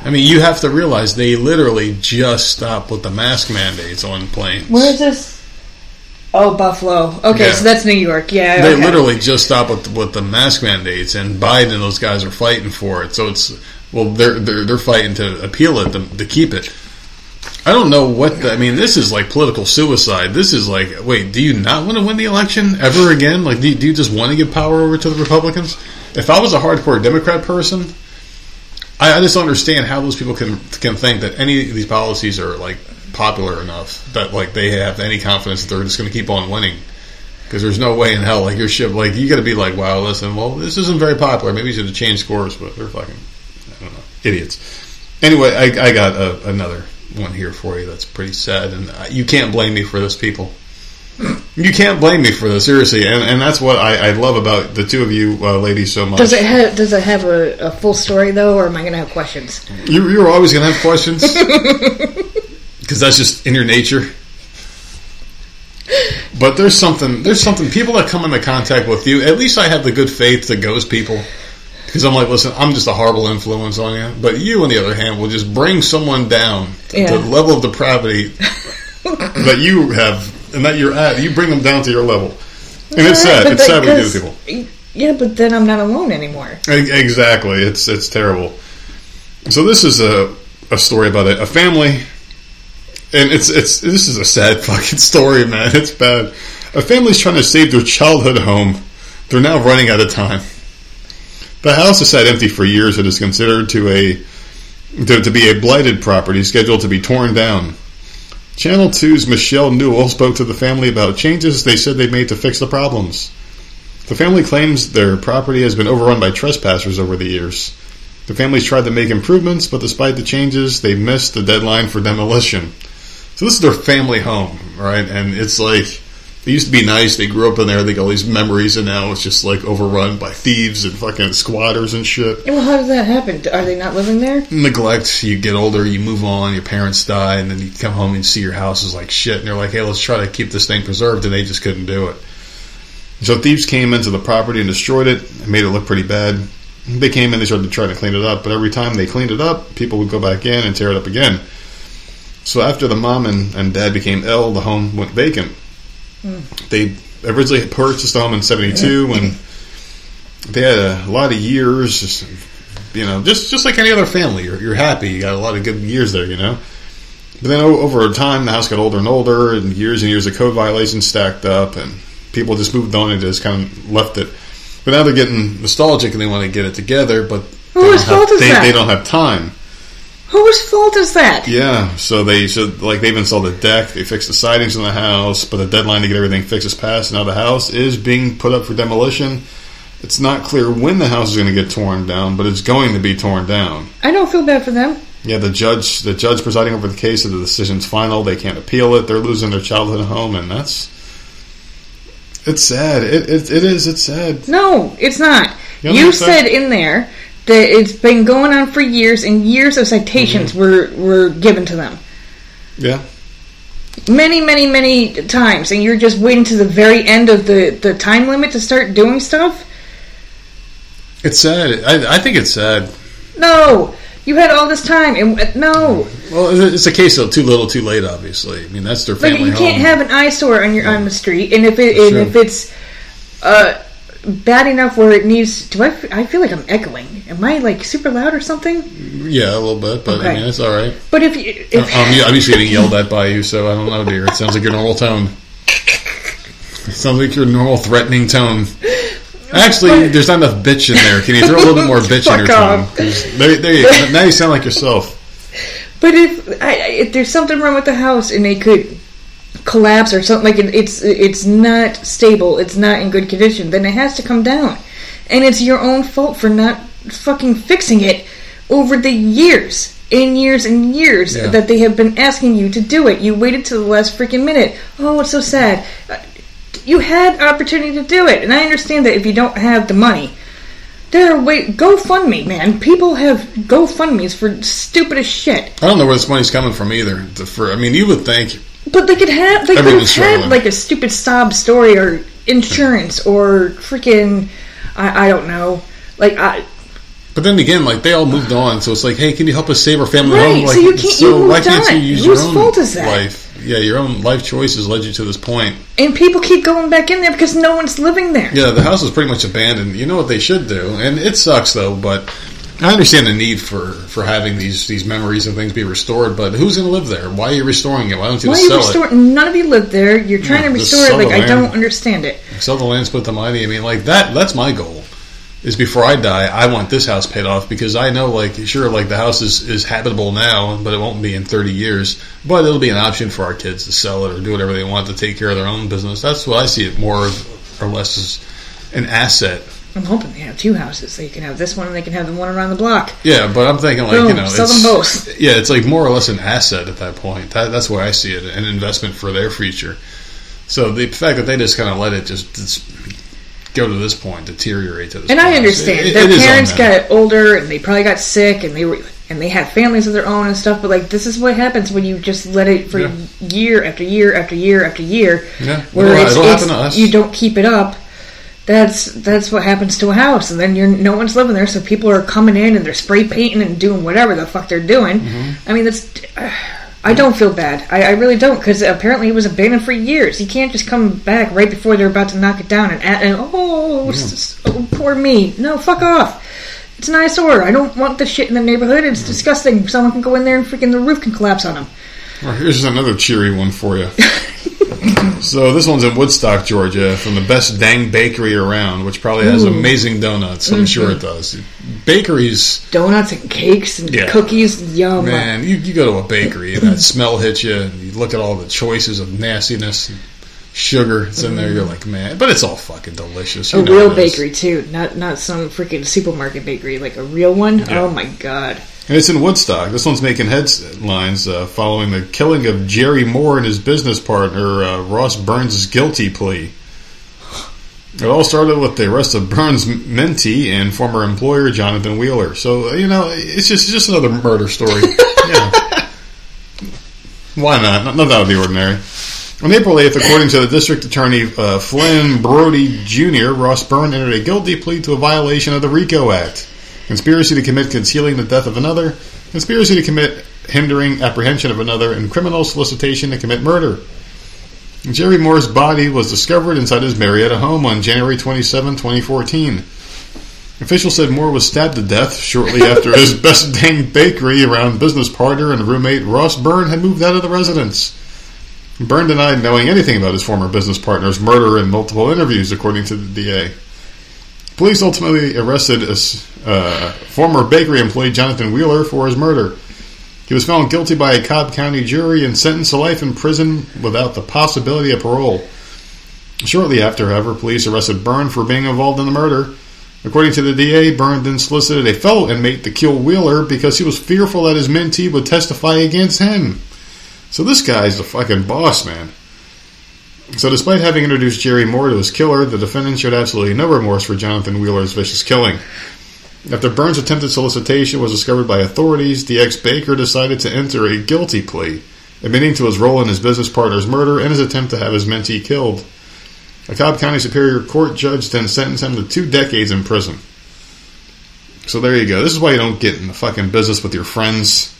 I mean, you have to realize they literally just stopped with the mask mandates on planes. Where is this? Oh, Buffalo. Okay, Yeah. so that's New York. Yeah, They okay. literally just stopped with with the mask mandates, and Biden and those guys are fighting for it. So it's well, they're they're they're fighting to appeal it to, to keep it. I don't know what the, I mean. This is like political suicide. This is like, wait, do you not want to win the election ever again? Like, do you, do you just want to give power over to the Republicans? If I was a hardcore Democrat person, I, I just don't understand how those people can can think that any of these policies are like popular enough that like they have any confidence that they're just going to keep on winning. Because there's no way in hell like your ship like you got to be like wow listen well this isn't very popular maybe you should have changed course but they're fucking I don't know idiots. Anyway, I, I got a, another one here for you that's pretty sad and you can't blame me for this people. You can't blame me for this seriously and, and that's what I, I love about the two of you uh, ladies so much. Does it have Does it have a, a full story though, or am I going to have questions? You, you're always going to have questions because that's just in your nature. But there's something. There's something. People that come into contact with you. At least I have the good faith to ghost people because I'm like, listen, I'm just a horrible influence on you. But you, on the other hand, will just bring someone down Yeah. to the level of depravity that you have and that you're at. You bring them down to your level, and it's sad. It's sad what you do people. Yeah, but then I'm not alone anymore. Exactly. It's it's terrible. So this is a a story about a, a family, and it's it's this is a sad fucking story, man. It's bad. A family's trying to save their childhood home. They're now running out of time. The house has sat empty for years. and is considered to a to, to be a blighted property scheduled to be torn down. Channel 2's Michelle Newell spoke to the family about changes they said they made to fix the problems. The family claims their property has been overrun by trespassers over the years. The family's tried to make improvements, but despite the changes, they've missed the deadline for demolition. So this is their family home, right? And it's like they used to be nice. They grew up in there. They got all these memories, and now it's just like overrun by thieves and fucking squatters and shit. Well, how does that happen? Are they not living there? Neglect. You get older, you move on. Your parents die, and then you come home and see your house is like shit. And they're like, "Hey, let's try to keep this thing preserved," and they just couldn't do it. So thieves came into the property and destroyed it and made it look pretty bad. They came in, they started trying to clean it up, but every time they cleaned it up, people would go back in and tear it up again. So after the mom and, and dad became ill, the home went vacant. They originally purchased the home in 72 when they had a lot of years, just, you know, just, just like any other family. You're, you're happy, you got a lot of good years there, you know. But then over time, the house got older and older, and years and years of code violations stacked up, and people just moved on and just kind of left it. But now they're getting nostalgic and they want to get it together, but they don't have- they, they don't have time. Whose fault is that? Yeah, so they should like they've installed a deck, they fixed the sidings in the house, but the deadline to get everything fixed is passed. Now the house is being put up for demolition. It's not clear when the house is going to get torn down, but it's going to be torn down. I don't feel bad for them. Yeah, the judge, the judge presiding over the case, said the decision's final. They can't appeal it. They're losing their childhood home, and that's it's sad. It it, it is. It's sad. No, it's not. You You said in there that it's been going on for years, and years of citations were were given to them. Yeah, Many, many, many times, and you're just waiting to the very end of the, the time limit to start doing stuff? it's sad. I, I think it's sad. No! You had all this time, and uh, no! Well, it's a case of too little, too late. Obviously, I mean that's their family you can't have an eyesore on your on the street, and if it and if it's uh, bad enough where it needs, do I? I feel like I'm echoing. Am I like super loud or something? yeah, a little bit, but I mean it's all right. But if you, if, uh, I'm, I'm getting yelled at by you, so I don't know, dear. It sounds like your normal tone. It sounds like your normal threatening tone. Actually, there's not enough bitch in there. Can you throw a little bit more bitch in your tone? There, there you go. Now you sound like yourself. But if, I, if there's something wrong with the house and it could collapse or something like it, it's it's not stable, it's not in good condition, then it has to come down, and it's your own fault for not fucking fixing it over the years and years and years Yeah. that they have been asking you to do it. You waited to the last freaking minute. Oh, it's so sad. Uh, You had opportunity to do it, and I understand that if you don't have the money. There are way GoFundMe, man. People have GoFundMe's for stupid as shit. I don't know where this money's coming from either. For I mean, you would think But they could have they could have had like a stupid sob story or insurance or freaking I, I don't know. Like I But then again, like they all moved on, so it's like, hey, can you help us save our family Right, home? Like, so you can't- you why can't you use Whose your own fault is that? life? Yeah, your own life choices led you to this point. and people keep going back in there because no one's living there. Yeah, the house is pretty much abandoned. You know what they should do, and it sucks though. But I understand the need for for having these these memories and things be restored. But who's going to live there? Why are you restoring it? Why don't you Why just you sell it? None of you live there. You're trying Yeah, to restore it. Like the I don't understand it. Sell the land, split the money. I mean, like that. That's my goal. Is before I die, I want this house paid off because I know, like, sure, like the house is, is habitable now, but it won't be in thirty years. But it'll be an option for our kids to sell it or do whatever they want to take care of their own business. That's what I see it more or less as an asset. I'm hoping they have two houses. They can have this one and they can have the one around the block. Yeah, but I'm thinking like you know, sell it's, them both. Yeah, it's like more or less an asset at that point. That, that's where I see it, an investment for their future. So the fact that they just kind of let it just, just go to this point, deteriorate to this. And point, I understand it- their it parents got older and they probably got sick and they were and they had families of their own and stuff. But like this is what happens when you just let it for Yeah. year after year after year after year. Yeah, where it'll, it's, it'll it's- to us. you don't keep it up. That's that's what happens to a house, and then you're no one's living there, so people are coming in and they're spray painting and doing whatever the fuck they're doing. Mm-hmm. I mean, that's. I don't feel bad. I, I really don't because apparently it was abandoned for years. You can't just come back right before they're about to knock it down and, and oh, s- oh, poor me. No, fuck off. It's an eyesore. I don't want this shit in the neighborhood. It's disgusting. Someone can go in there and freaking the roof can collapse on them. Well, here's another cheery one for you. so this one's in Woodstock, Georgia, from the best dang bakery around, which probably has Ooh. amazing donuts. I'm sure it mm-hmm. does. Bakeries, Donuts and cakes and Yeah. cookies. Yum. man, you, you go to a bakery and that smell hits you, and you look at all the choices of nastiness, and sugar. It's in there. You're like, man, but it's all fucking delicious. You A real bakery too, not not some freaking supermarket bakery, like a real one. Yeah. Oh my god! And it's in Woodstock. This one's making headlines uh, following the killing of Jerry Moore and his business partner, uh, Ross Burns' guilty plea. It all started with the arrest of Burns' mentee and former employer, Jonathan Wheeler. So, you know, it's just just another murder story. yeah. Why not? Not, not out of the ordinary. On April 8th, according to the district attorney uh, Flynn Broady Jr., Ross Byrne entered a guilty plea to a violation of the RICO Act conspiracy to commit concealing the death of another, conspiracy to commit hindering apprehension of another, and criminal solicitation to commit murder. Jerry Moore's body was discovered inside his Marietta home on January 27, 2014. Officials said Moore was stabbed to death shortly after his best dang bakery around business partner and roommate Ross Byrne had moved out of the residence. Byrne denied knowing anything about his former business partner's murder in multiple interviews, according to the DA. Police ultimately arrested a, uh, former bakery employee Jonathan Wheeler for his murder. He was found guilty by a Cobb County jury and sentenced to life in prison without the possibility of parole. Shortly after, however, police arrested Byrne for being involved in the murder. According to the DA, Byrne then solicited a fellow inmate to kill Wheeler because he was fearful that his mentee would testify against him. So this guy's the fucking boss, man. So, despite having introduced Jerry Moore to his killer, the defendant showed absolutely no remorse for Jonathan Wheeler's vicious killing. After Burns' attempted solicitation was discovered by authorities, the ex baker decided to enter a guilty plea, admitting to his role in his business partner's murder and his attempt to have his mentee killed. A Cobb County Superior Court judge then sentenced him to two decades in prison. So there you go. This is why you don't get in the fucking business with your friends.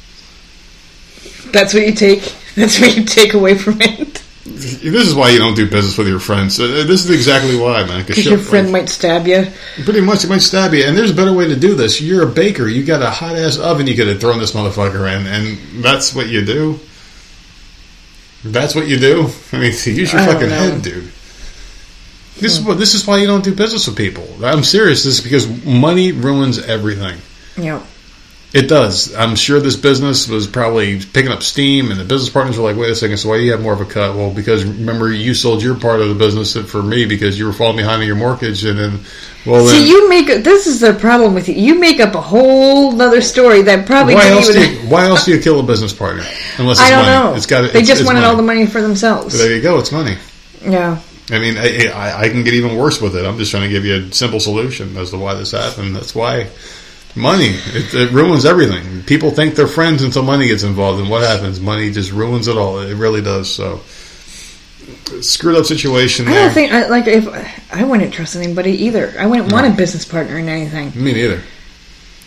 That's what you take. That's what you take away from it. This is why you don't do business with your friends. Uh, This is exactly why, man. Because your friend might stab you. Pretty much, it might stab you. And there's a better way to do this. You're a baker. You got a hot ass oven. You could have thrown this motherfucker in, and that's what you do. That's what you do. I mean, use your fucking know. head, dude. This is what. This is why you don't do business with people. I'm serious. This is because money ruins everything. Yeah. It does. I'm sure this business was probably picking up steam, and the business partners were like, "Wait a second, so why do you have more of a cut?" Well, because remember you sold your part of the business for me because you were falling behind on your mortgage, and then, well, then See, you make this is the problem with you. You make up a whole other story that probably why else? Do you, why else do you kill a business partner? Unless it's I don't money. know. It's got. They it's, just it's wanted money. all the money for themselves. There you go. It's money. Yeah. I mean, I, I, I can get even worse with it. I'm just trying to give you a simple solution as to why this happened. That's why money it, it ruins everything. People think they're friends until money gets involved, and what happens? Money just ruins it all. It really does. So screwed up situation I don't think I, like if I wouldn't trust anybody either. I wouldn't want a business partner in anything. Me neither.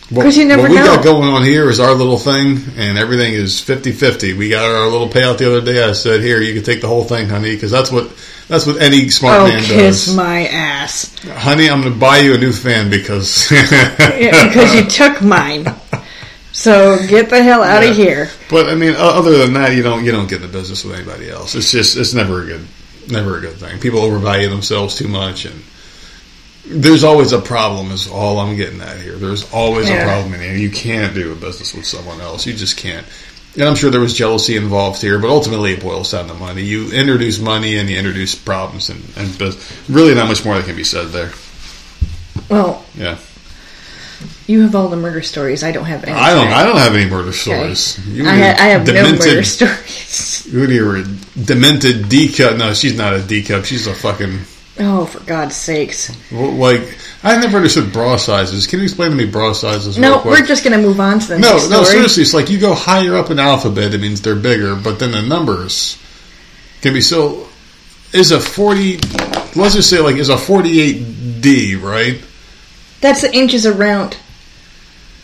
What, 'Cause you never what we got going on here is our little thing, and everything is 50-50. We got our little payout the other day. I said, "Here, you can take the whole thing, honey," because that's what that's what any smart Oh, man kiss does. my ass! honey, I'm going to buy you a new fan because Yeah, because you took mine. So get the hell out Yeah. of here. But I mean, other than that, you don't you don't get in the business with anybody else. It's just it's never a good never a good thing. People overvalue themselves too much, and there's always a problem. Is all I'm getting at here. There's always a problem in here. You can't do a business with someone else. You just can't. And I'm sure there was jealousy involved here, but ultimately it boils down to money. You introduce money and you introduce problems, and, and really not much more that can be said there. Well, Yeah, you have all the murder stories. I don't have any. I don't. I don't have any murder Okay. stories. You I, ha- I have no demented- murder stories. You, a demented D cup? No, she's not a D cup. She's a fucking Oh, for God's sakes! well, like. I never understood bra sizes. Can you explain to me bra sizes? No, we're just gonna move on to the no, no. story. Seriously, it's like you go higher up in alphabet, it means they're bigger, but then the numbers can be so. Is a forty? Let's just say like is a forty-eight D right? That's the inches around.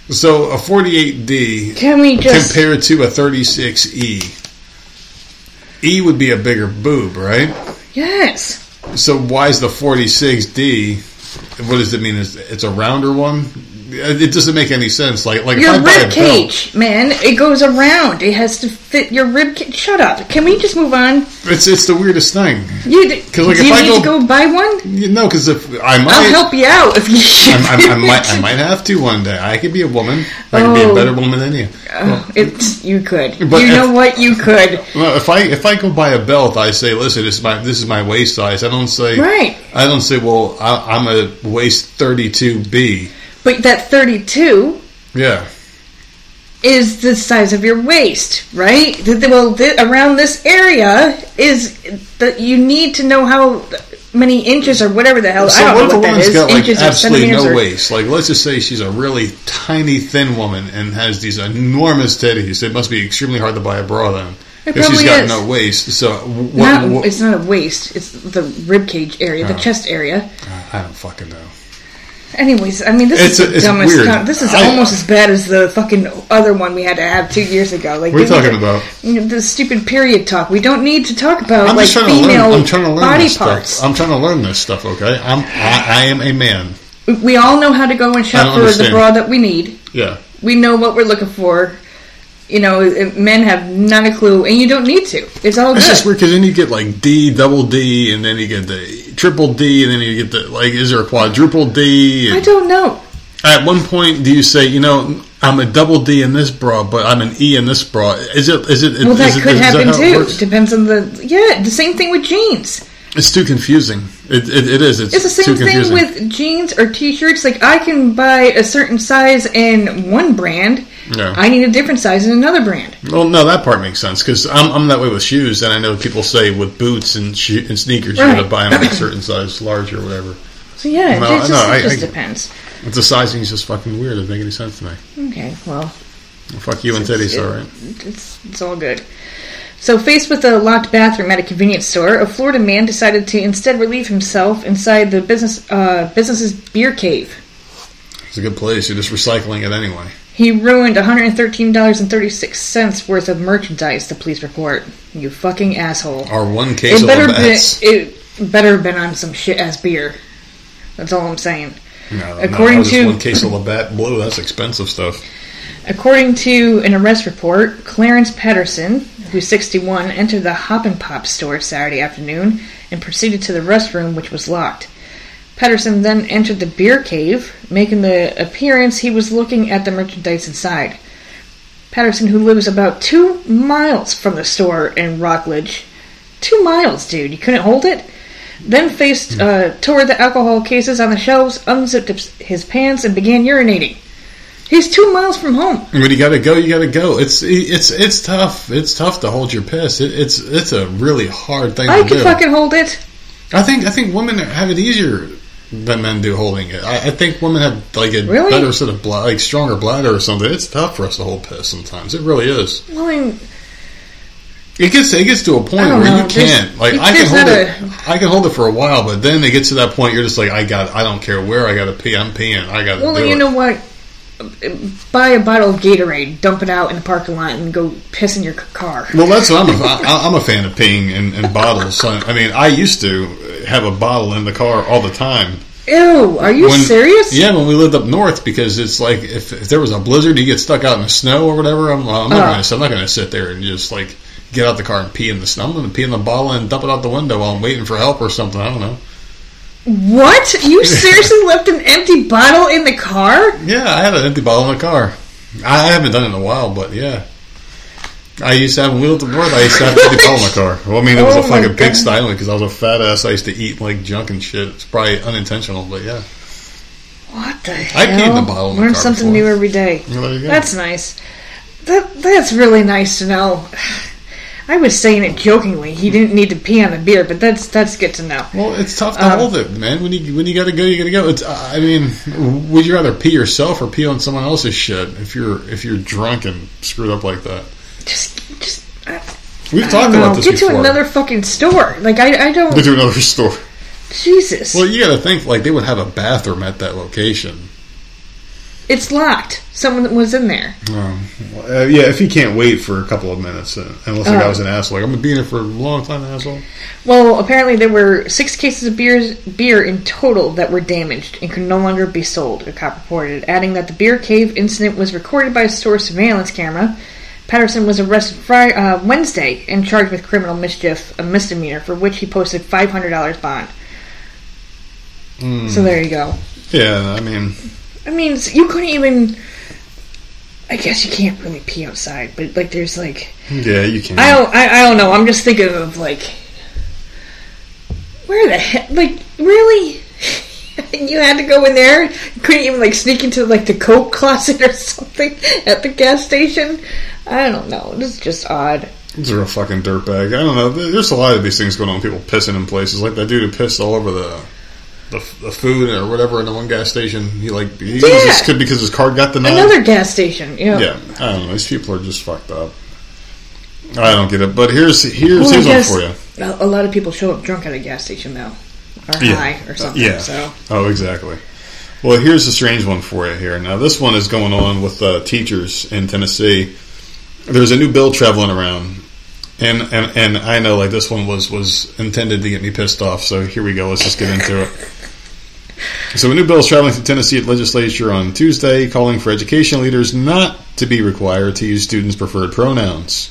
So a forty-eight D Can we just? compared to a thirty-six E. E would be a bigger boob, right? yes. So why is the 46D? What does it mean? Is it's a rounder one? It doesn't make any sense. Like like Your if I a rib belt, cage, man, it goes around. It has to fit your rib cage. Shut up. Can we just move on? it's it's the weirdest thing. You d- 'Cause, like, do if you I need go- to go buy one? You know, because if I might, I'll help you out if you. I, I, I might I might have to one day. I could be a woman. I could be a Oh. better woman than you. Oh, it's you could. But you if- know what? You could. Well, if I if I go buy a belt, I say, listen, this is my this is my waist size. I don't say Right. I don't say, well, I, I'm a waist 32B. But that 32 Yeah. is the size of your waist, right? Well, th- around this area is that you need to know how many inches or whatever the hell. So I don't what know what that is. got like inches absolutely no or- waist? Like let's just say she's a really tiny, thin woman and has these enormous titties. It must be extremely hard to buy a bra then. It if she's got is. no waist. So what? Not, what- it's not a waist. It's the rib cage area, the Oh. chest area. I don't fucking know. Anyways, I mean, this It's- is the it's dumbest. weird. con- this is I- almost as bad as the fucking other one we had to have two years ago. Like What are you we talking about? you know, the stupid period talk. We don't need to talk about I'm like just trying to female learn. I'm trying to learn body this parts. stuff. I'm trying to learn this stuff. Okay, I'm I, I am a man. we all know how to go and I shop don't for the understand. bra that we need. Yeah. We know what we're looking for. You know, men have not a clue, and you don't need to. It's all It's good. just weird because then you get like D, double D, and then you get the triple D, and then you get the like. Is there a quadruple D? I And don't know. at one point, do you say, you know, I'm a double D in this bra, but I'm an E in this bra? Is it? Is it? Well, is that it- could is happen too. Depends on the yeah. The same thing with jeans. It's too confusing. It, it, it is. It's, It's the same thing with jeans or t-shirts. Like I can buy a certain size in one brand. Yeah. I need a different size in another brand. Well, no, that part makes sense because I'm, I'm that way with shoes, and I know people say with boots and, shoe, and sneakers you Right. got to buy them a certain size, large or whatever. So yeah, No, it just, no, it I- just I- depends. But the sizing is just fucking weird. It doesn't make any sense to me. Okay, well, Fuck you and titties, it- all right. it's it's all good. So, faced with a locked bathroom at a convenience store, a Florida man decided to instead relieve himself inside the business uh, business's beer cave. It's a good place. You're just recycling it anyway. He ruined $113.36 worth of merchandise, the police report. You fucking asshole. Our one case It of better, be, bats. it better have been on some shit ass beer. That's all I'm saying. No, according no, to- one case of Labatt Blue, that's expensive stuff. According to an arrest report, Clarence Patterson, who's 61, entered the Hop and Pop store Saturday afternoon and proceeded to the restroom, which was locked. Patterson then entered the beer cave, making the appearance he was looking at the merchandise inside. Patterson, who lives about two miles from the store in Rockledge, two miles, dude, you couldn't hold it? Then faced uh, toward the alcohol cases on the shelves, unzipped his pants, and began urinating. He's two miles from home. When you gotta go, you gotta go. It's it's it's tough. It's tough to hold your piss. It, it's it's a really hard thing I to can do. fucking hold it. I think I think women have it easier than men do holding it. I, I think women have like a Really? better sort of like stronger bladder or something. It's tough for us to hold piss sometimes. It really is. Well, I mean, It gets it gets to a point where know. you can't. Like I can hold it. I can hold it for a while, but then it gets to that point. You're just like, I got. I don't care where I got to pee. I'm peeing. I got to well, you it. know what? Buy a bottle of Gatorade, dump it out in the parking lot, and go piss in your car. Well, that's what I'm a, I- I'm a fan of peeing in, in bottles. So, I mean, I used to have a bottle in the car all the time. Ew, are you When- serious? Yeah, when we lived up north, because it's like if, if there was a blizzard, you get stuck out in the snow or whatever. I'm, I'm not Uh. going to. I'm not going to sit there and just like get out the car and pee in the snow. I'm going to pee in the bottle and dump it out the window while I'm waiting for help or something. I don't know. What? You seriously left an empty bottle in the car? Yeah, I had an empty bottle in the car. I haven't done it in a while, but yeah. I used to have a lived up north. I used to have an empty bottle in the car. Well, I mean, it was Oh a fucking pigsty anyway because I was a fat ass. I used to eat like junk and shit. It's probably unintentional, but yeah. What the I hell? peed in the bottle in the Learn something before. new every day. Well, there you go. That's nice. That that's really nice to know. I was saying it jokingly. He didn't need to pee on the beer, but that's that's good to know. Well, it's tough to Um, hold it, man. When you when you got to go, you got to go. It's. I mean, would you rather pee yourself or pee on someone else's shit if you're if you're drunk and screwed up like that? Just just I, We've talked about this Get before. to another fucking store. Like I I don't. Go to another store. Jesus, Well, you got to think like they would have a bathroom at that location. It's locked. Someone was in there. Um, uh, yeah, if he can't wait for a couple of minutes, uh, unless the guy was an asshole, like I'm gonna be in here for a long time, asshole. Well, apparently there were six cases of beers, beer in total that were damaged and could no longer be sold, a cop reported, adding that the beer cave incident was recorded by a store surveillance camera. Patterson was arrested Friday, uh, Wednesday and charged with criminal mischief, a misdemeanor, for which he posted $500 bond. Hmm. So there you go. Yeah, I mean, I mean, you couldn't even. I guess you can't really pee outside, but like, there's like. yeah, you can. I don't. I, I don't know. I'm just thinking of like, where the heck? Like, really? you had to go in there. You couldn't even like sneak into like the coke closet or something at the gas station. I don't know. This is just odd. He's a real fucking dirtbag. I don't know. There's a lot of these things going on. People pissing in places like that dude who pissed all over the the, the food or whatever in the one gas station. He like he was just good because his card got denied. Another gas station. Know. Yeah, I don't know. These people are just fucked up. I don't get it. But here's here's Well, here's one for you. A a lot of people show up drunk at a gas station though, or Yeah. high or something. Yeah. So Oh, exactly. Well, here's a strange one for you here. Now, this one is going on with uh, teachers in Tennessee. There's a new bill traveling around, and, and and I know like this one was was intended to get me pissed off. So here we go. Let's just get into it. So a new bill is traveling through Tennessee at legislature on Tuesday, calling for education leaders not to be required to use students' preferred pronouns.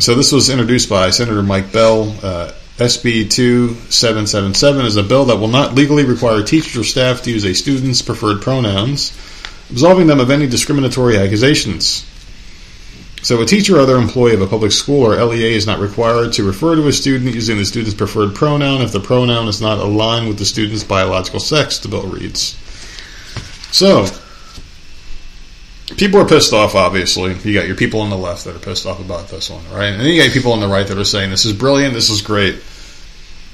So this was introduced by Senator Mike Bell. Uh, SB 2777 is a bill that will not legally require teachers or staff to use a student's preferred pronouns, absolving them of any discriminatory accusations. So a teacher or other employee of a public school or LEA is not required to refer to a student using the student's preferred pronoun if the pronoun is not aligned with the student's biological sex, the bill reads. So, people are pissed off, obviously. You got your people on the left that are pissed off about this one, right? And then you got people on the right that are saying, this is brilliant, this is great.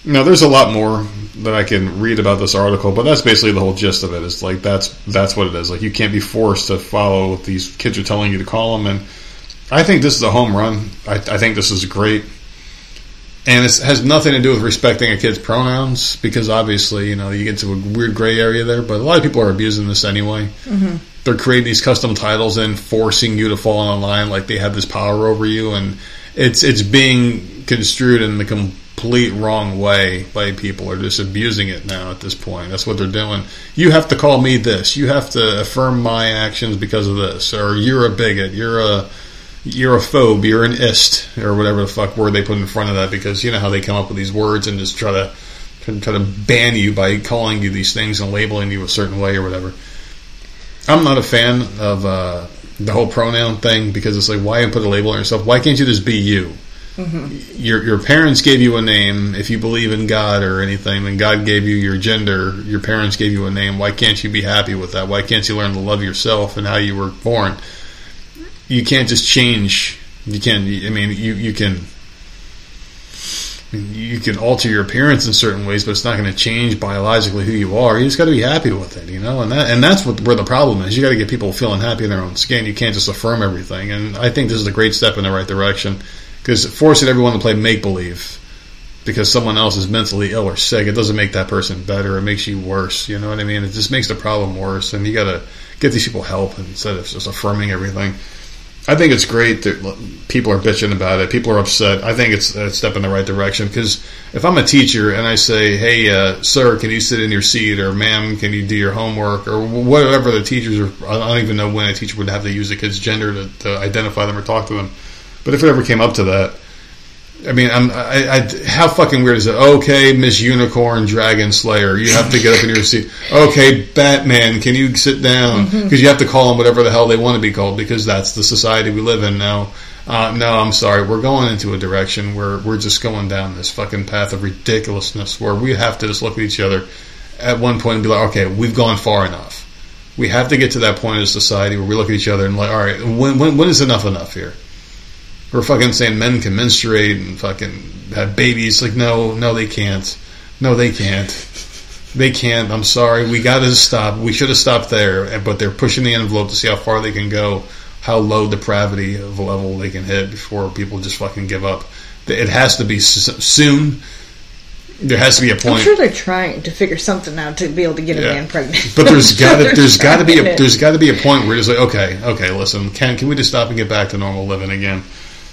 Now, there's a lot more that I can read about this article, but that's basically the whole gist of it. it. Is like that's that's what it is. Like you can't be forced to follow what these kids are telling you to call them, and I think this is a home run. I, I think this is great, and it has nothing to do with respecting a kid's pronouns because obviously you know you get to a weird gray area there. But a lot of people are abusing this anyway. Mm-hmm. They're creating these custom titles and forcing you to fall in line like they have this power over you, and it's it's being construed in the complete wrong way by people are just abusing it now at this point. That's what they're doing. You have to call me this. You have to affirm my actions because of this, or you're a bigot. You're a you're a phobe, you're an ist, or whatever the fuck word they put in front of that, because you know how they come up with these words and just try to try to ban you by calling you these things and labeling you a certain way or whatever. I'm not a fan of uh, the whole pronoun thing because it's like, why put a label on yourself? Why can't you just be you? Your your parents gave you a name. If you believe in God or anything, then God gave you your gender. Your parents gave you a name. Why can't you be happy with that? Why can't you learn to love yourself and how you were born? You can't just change. You can. I mean, you you can. You can alter your appearance in certain ways, but it's not going to change biologically who you are. You just got to be happy with it, you know. And that and that's what where the problem is. You got to get people feeling happy in their own skin. You can't just affirm everything. And I think this is a great step in the right direction because forcing everyone to play make believe because someone else is mentally ill or sick, it doesn't make that person better. It makes you worse. You know what I mean? It just makes the problem worse. And you got to get these people help instead of just affirming everything. I think it's great that people are bitching about it. People are upset. I think it's a step in the right direction because if I'm a teacher and I say, "Hey, uh, sir, can you sit in your seat?" or "Ma'am, can you do your homework?" or whatever the teachers are, I don't even know when a teacher would have to use a kid's gender to, to identify them or talk to them. But if it ever came up to that, I mean, I'm, I, I, how fucking weird is it? Okay, Miss Unicorn Dragon Slayer, you have to get up in your seat. Okay, Batman, can you sit down? Because mm-hmm. you have to call them whatever the hell they want to be called because that's the society we live in now. Uh, no, I'm sorry. We're going into a direction where we're just going down this fucking path of ridiculousness where we have to just look at each other at one point and be like, okay, we've gone far enough. We have to get to that point in society where we look at each other and like, all right, when, when, when is enough enough here? We're fucking saying men can menstruate and fucking have babies. Like, no, no, they can't. No, they can't. They can't. I'm sorry. We got to stop. We should have stopped there. But they're pushing the envelope to see how far they can go, how low depravity of a level they can hit before people just fucking give up. It has to be soon. There has to be a point. I'm sure they're trying to figure something out to be able to get yeah. a man pregnant. But there's got to there's got to be a there's got to be a point where it's like okay okay listen can can we just stop and get back to normal living again?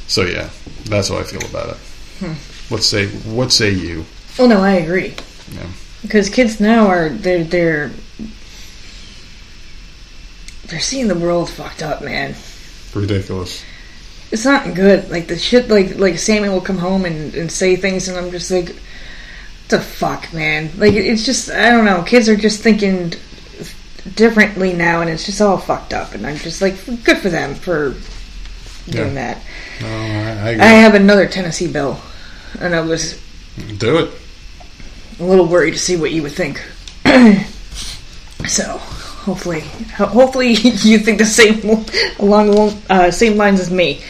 So yeah, that's how I feel about it. Hmm. What say What say you? Oh no, I agree. Yeah. Because kids now are they're they're they're seeing the world fucked up, man. Ridiculous. It's not good. Like the shit. Like like Sammy will come home and, and say things, and I'm just like, What the fuck, man. Like it's just I don't know. Kids are just thinking differently now, and it's just all fucked up. And I'm just like, good for them for doing yeah. that. No, I, I, I, have another Tennessee bill, and I was do it. A little worried to see what you would think. so hopefully, hopefully you think the same along the uh, same lines as me.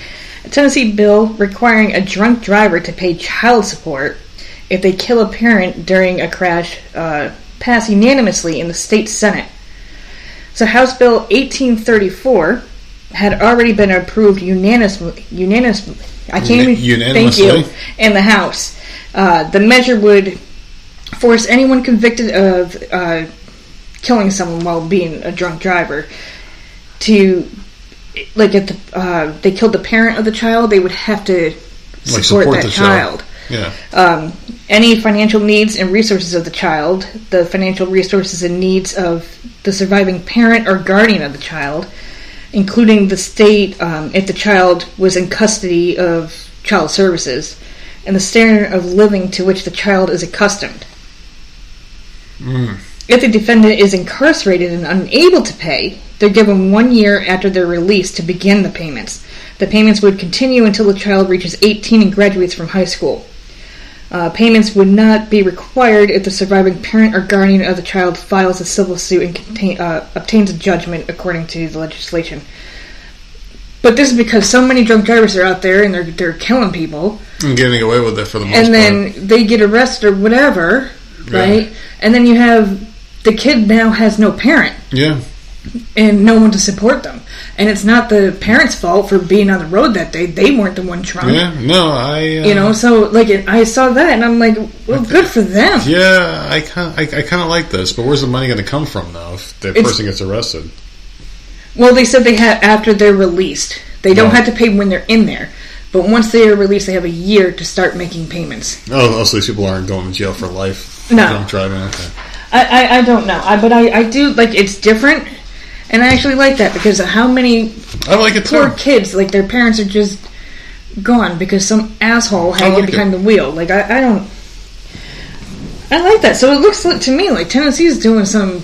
A Tennessee bill requiring a drunk driver to pay child support if they kill a parent during a crash uh, passed unanimously in the state senate. So House Bill 1834 had already been approved unanimously. Unanimously, I can't even thank you in the House. Uh, the measure would force anyone convicted of uh, killing someone while being a drunk driver to, like, if the, uh, they killed the parent of the child, they would have to support, like support that child. child. Yeah. Um, any financial needs and resources of the child, the financial resources and needs of the surviving parent or guardian of the child, including the state um, if the child was in custody of child services, and the standard of living to which the child is accustomed. Mm. If the defendant is incarcerated and unable to pay, they're given one year after their release to begin the payments. The payments would continue until the child reaches 18 and graduates from high school. Uh, payments would not be required if the surviving parent or guardian of the child files a civil suit and contain, uh, obtains a judgment according to the legislation. But this is because so many drunk drivers are out there and they're they're killing people and getting away with it for the most part. and then they get arrested or whatever, yeah. right? And then you have the kid now has no parent. Yeah and no one to support them. And it's not the parents' fault for being on the road that day. They weren't the one trying. Yeah, no, I. Uh, you know, so like I saw that, and I'm like, well, good for them. Yeah, I kind I, I kind of like this, but where's the money going to come from though if the person gets arrested? Well, they said they have after they're released. They don't have to pay when they're in there. But once they are released, they have a year to start making payments. Oh, so these people aren't going to jail for life? No, driving. Okay. I, I, I don't know, I, but I, I do like it's different and I actually like that because how many I like it poor too. kids like their parents are just gone because some asshole had to like get behind it. the wheel. Like I, I don't. I like that. So it looks like, to me like Tennessee's doing some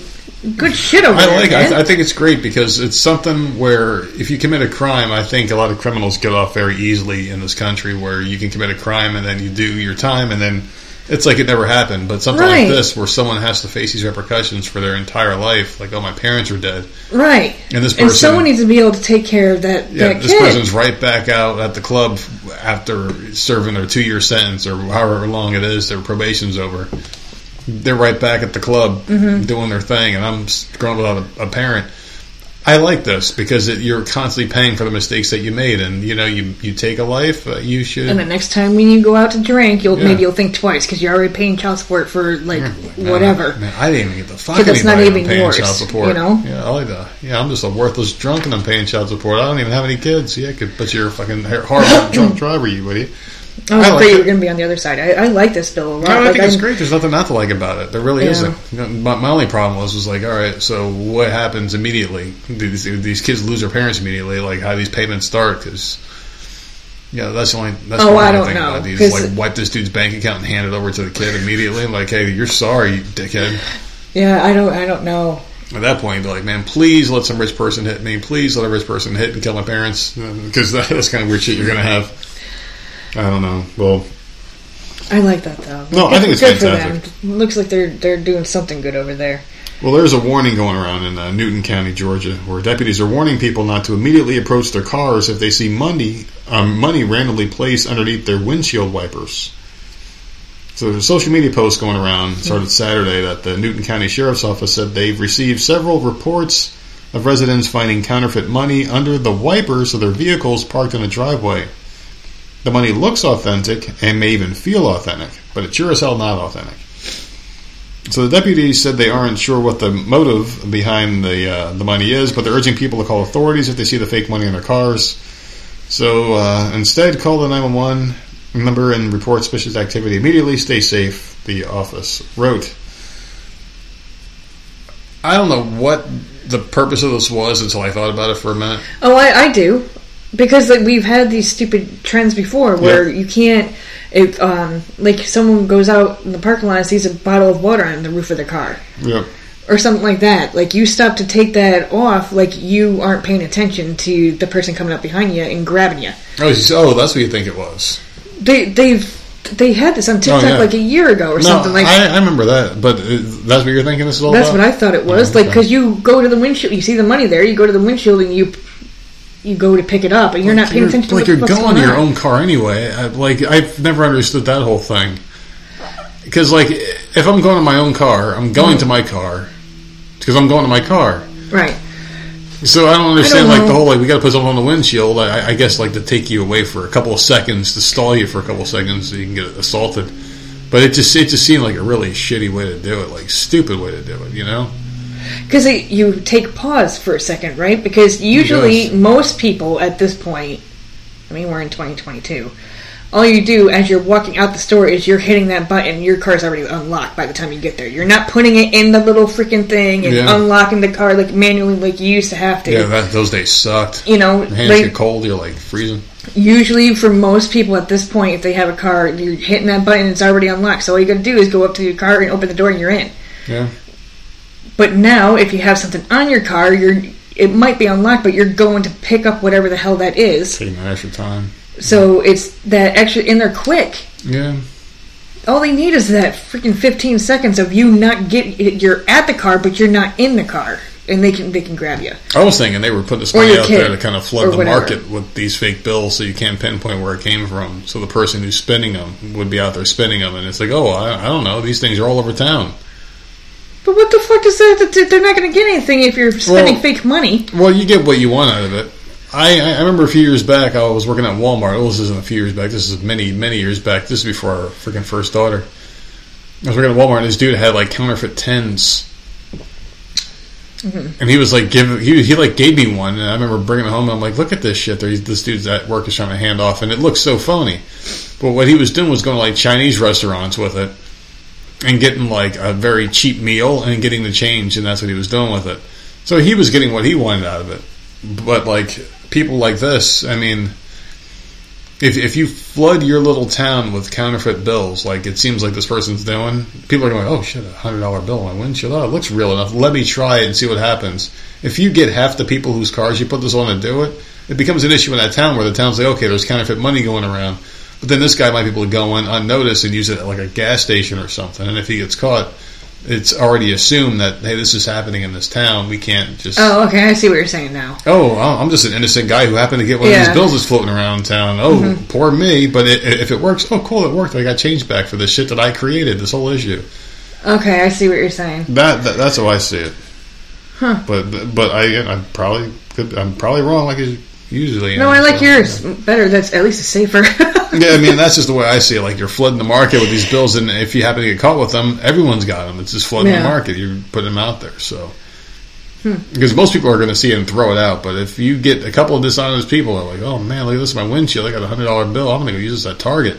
good shit over I there. I like. I, th- I, think it's great because it's something where if you commit a crime, I think a lot of criminals get off very easily in this country. Where you can commit a crime and then you do your time and then it's like it never happened. But something Right. like this, where someone has to face these repercussions for their entire life, like oh, my parents are dead, Right. and this And person, someone needs to be able to take care of that, yeah, that this kid. person's right back out at the club after serving their two year sentence or however long it is, their probation's over. They're right back at the club Mm-hmm. doing their thing, and I'm growing without a, a parent. I like this because it, you're constantly paying for the mistakes that you made, and you know you you take a life, uh, you should. and the next time when you go out to drink, you'll Yeah. maybe you'll think twice because you're already paying child support for like Man, whatever. Man, I didn't even get the fuck Because it's not even yours, child support. you know? Yeah, I like that. Yeah, I'm just a worthless drunk and I'm paying child support. I don't even have any kids. Yeah, could, but you're a fucking horrible drunk driver, you idiot. I was I like you were going to be on the other side. I, I like this bill a lot. No, I Like, think it's I'm- great. There's nothing not to like about it. There really Yeah. isn't. You know, My, my only problem was was like, all right, so what happens immediately? These, these kids lose their parents immediately. Like how these payments start? Because yeah, that's the only. That's Oh, the only I don't thing know, About these. Like wipe this dude's bank account and hand it over to the kid immediately. Like, hey, you're sorry, dickhead. Yeah, I don't. I don't know. At that point, you'd be like, man, please let some rich person hit me. Please let a rich person hit and kill my parents. Because that, that's kind of weird shit you're going to have. I don't know. Well, I like that though. No, I think it's good fantastic. for them. Looks like they're they're doing something good over there. well, there's a warning going around in uh, Newton County, Georgia, where deputies are warning people not to immediately approach their cars if they see money, um, money randomly placed underneath their windshield wipers. So there's a social media post going around, started Saturday, that the Newton County Sheriff's Office said they've received several reports of residents finding counterfeit money under the wipers of their vehicles parked in a driveway. The money looks authentic and may even feel authentic, but it's sure as hell not authentic. So the deputies said they aren't sure what the motive behind the uh, the money is, but they're urging people to call authorities if they see the fake money in their cars. So uh, instead, call the 911 number and report suspicious activity immediately. Stay safe. The office wrote. I don't know what the purpose of this was until I thought about it for a minute. Oh, I, I do because like we've had these stupid trends before where you can't. If um like someone goes out in the parking lot and sees a bottle of water on the roof of their car Yep. or something like that, like you stop to take that off, like you aren't paying attention to the person coming up behind you and grabbing you. Oh, oh, that's what you think it was. They they've they had this on TikTok Oh, yeah. like a year ago or No, something like. I, I remember that, but uh, that's what you're thinking. This is all That's about. what I thought it was. Oh. Like, because you go to the windshield, you see the money there, you go to the windshield and you you go to pick it up, and you're not paying You're- attention to like you're going to your own car anyway. I, like I've never understood that whole thing. Because like if I'm going to my own car, I'm going to my car because I'm going to my car. Right. So I don't understand like the whole like we got to put something on the windshield. I, I guess like to take you away for a couple of seconds to stall you for a couple of seconds so you can get assaulted. But it just it just seemed like a really shitty way to do it, like stupid way to do it. You know? Because you take pause for a second, right? Because usually most people at this point, I mean, we're in 2022. All you do as you're walking out the store is you're hitting that button. Your car's already unlocked by the time you get there. You're not putting it in the little freaking thing and Yeah. unlocking the car like manually, like you used to have to. Yeah, that, those days sucked. You know, hands like get cold. You're like freezing. usually for most people at this point, if they have a car, you're hitting that button, it's already unlocked. So all you got to do is go up to your car and open the door, and you're in. Yeah. But now, if you have something on your car, you're it might be unlocked, but you're going to pick up whatever the hell that is. Taking that extra time. So it's that extra and they're quick. Yeah. All they need is that freaking 15 seconds of you not get you're at the car, but you're not in the car, and they can they can grab you. I was thinking they were putting this money out kid, there to kind of flood the whatever. market with these fake bills, so you can't pinpoint where it came from. So the person who's spending them would be out there spending them, and it's like, oh, I, I don't know, these things are all over town. But what the fuck is that? that They're not going to get anything if you're spending Well- fake money. Well, you get what you want out of it. I, I remember a few years back, I was working at Walmart. Oh, this isn't a few years back. This is many, many years back. This is before our freaking first daughter. I was working at Walmart, and this dude had like counterfeit tens, mm-hmm. and he was like, give he he like gave me one, and I remember bringing it home. and I'm like, look at this shit. There, this dude's at work is trying to hand off, and it looks so phony. But what he was doing was going to like Chinese restaurants with it, and getting like a very cheap meal and getting the change, and that's what he was doing with it. So he was getting what he wanted out of it. But like people like this, I mean, if if you flood your little town with counterfeit bills, like it seems like this person's doing, people are going, "Oh shit, a hundred dollar bill on my windshield. Oh, it looks real enough. Let me try it and see what happens." If you get half the people whose cars you put this on to do it, it becomes an issue in that town where the town's like, "Okay, there's counterfeit money going around." But then this guy might be able to go in unnoticed and use it at like a gas station or something. And if he gets caught, it's already assumed that hey, this is happening in this town. We can't just Oh, okay. I see what you're saying now. oh, I'm just an innocent guy who happened to get one of Yeah. Mm-hmm. these bills that's floating around town. Oh, poor me. But it, if it works, oh, cool, it worked. I got change back for the shit that I created. This whole issue. Okay, I see what you're saying. That, that that's how I see it. Huh. But but I I'm probably could I'm probably wrong like I usually. No, I like so- yours better. That's at least safer. Yeah, I mean that's just the way I see it. Like you're flooding the market with these bills, and if you happen to get caught with them, everyone's got them. It's just flooding Yeah. the market. You're putting them out there, so. Hmm. Because most people are going to see it and throw it out, but if you get a couple of dishonest people, they're like, "Oh man, look at this, my windshield! I got a hundred dollar bill. I'm going to go use this at Target,"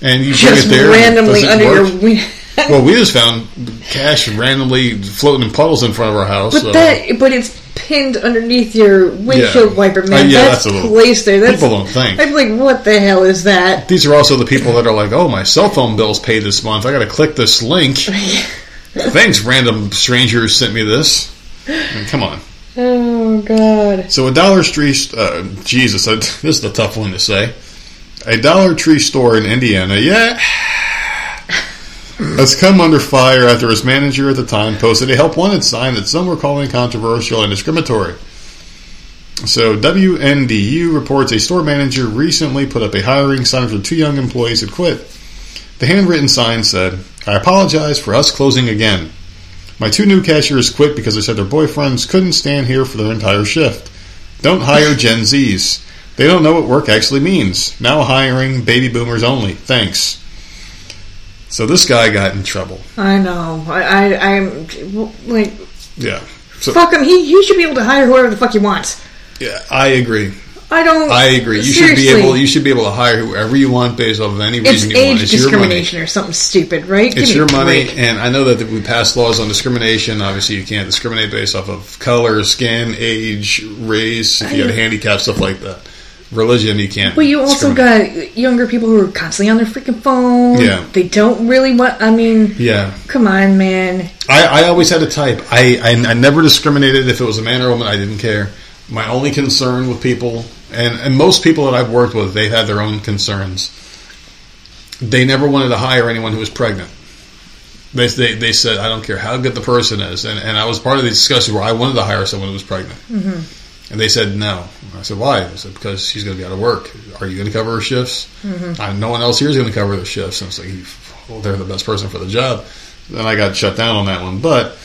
and you bring Just it there, and it randomly under work. your wing. Well, we just found cash randomly floating in puddles in front of our house. But so that, but it's pinned underneath your windshield Yeah. wiper, Uh, man. yeah, that's, that's a little- placed there. That's, people don't think. I'm like, what the hell is that? These are also the people that are like, "Oh, my cell phone bill's paid this month. I got to click this link." Thanks, random strangers sent me this. I mean, come on. Oh God! So a Dollar Tree, uh, Jesus, I, this is a tough one to say. A Dollar Tree store in Indiana, yeah, has come under fire after his manager at the time posted a help wanted sign that some were calling controversial and discriminatory. So WNDU reports a store manager recently put up a hiring sign for two young employees had quit. The handwritten sign said, "I apologize for us closing again. My two new cashiers quit because they said their boyfriends couldn't stand here for their entire shift. Don't hire Gen Zs. They don't know what work actually means. Now hiring baby boomers only. Thanks." So this guy got in trouble. I know. I, I, I'm like, Yeah. So fuck him. He, he should be able to hire whoever the fuck he wants. yeah, I agree. I don't. I agree. You should be Seriously. able. You should be able to hire whoever you want based off of any It's reason you want. age It's your money. discrimination or something stupid, right? Give It's your money, break. and I know that we passed laws on discrimination. Obviously, you can't discriminate based off of color, skin, age, race. If you got a handicap, stuff like that. Religion, you can't. But you also got younger people who are constantly on their freaking phone. Yeah. They don't really want. I mean, Yeah, come on, man. I, I always had a type. I, I I never discriminated if it was a man or a woman. I didn't care. My only concern with people, and, and most people that I've worked with, they've had their own concerns. They never wanted to hire anyone who was pregnant. They, they, they said, I don't care how good the person is. And, and I was part of the discussion where I wanted to hire someone who was pregnant. Mm-hmm. And they said no. I said, why? I said, because she's going to be out of work. Are you going to cover her shifts? Uh, no one else here is going to cover the shifts. And it's like, well, they're the best person for the job. Then I got shut down on that one. But,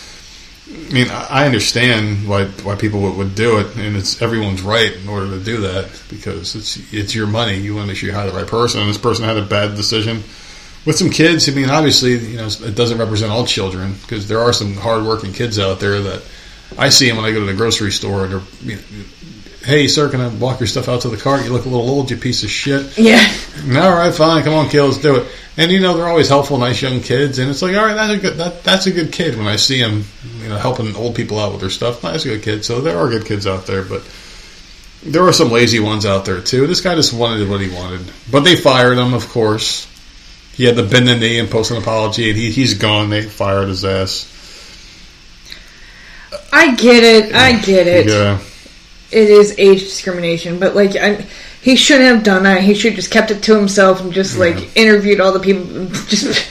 I mean, I I understand why why people would, would do it, and it's everyone's right in order to do that because it's it's your money. You want to make sure you hire the right person. And this person had a bad decision with some kids. I mean, obviously, you know, it doesn't represent all children because there are some hardworking kids out there that I see them when I go to the grocery store. And they're, you know, hey, sir, can I walk your stuff out to the cart? You look a little old, you piece of shit. Yeah. All right, fine. Come on, kid, let's do it. And you know they're always helpful, nice young kids, and it's like, all right, that's a good that, that's a good kid. When I see them, you know, helping old people out with their stuff, that's a good kid. So there are good kids out there, but there are some lazy ones out there too. This guy just wanted what he wanted, but they fired him, of course. He had to bend the knee and post an apology, and he, he's gone. They fired his ass. I get it. I get it. Yeah, It is age discrimination, but like, I, he shouldn't have done that. He should have just kept it to himself and just like interviewed all the people, and just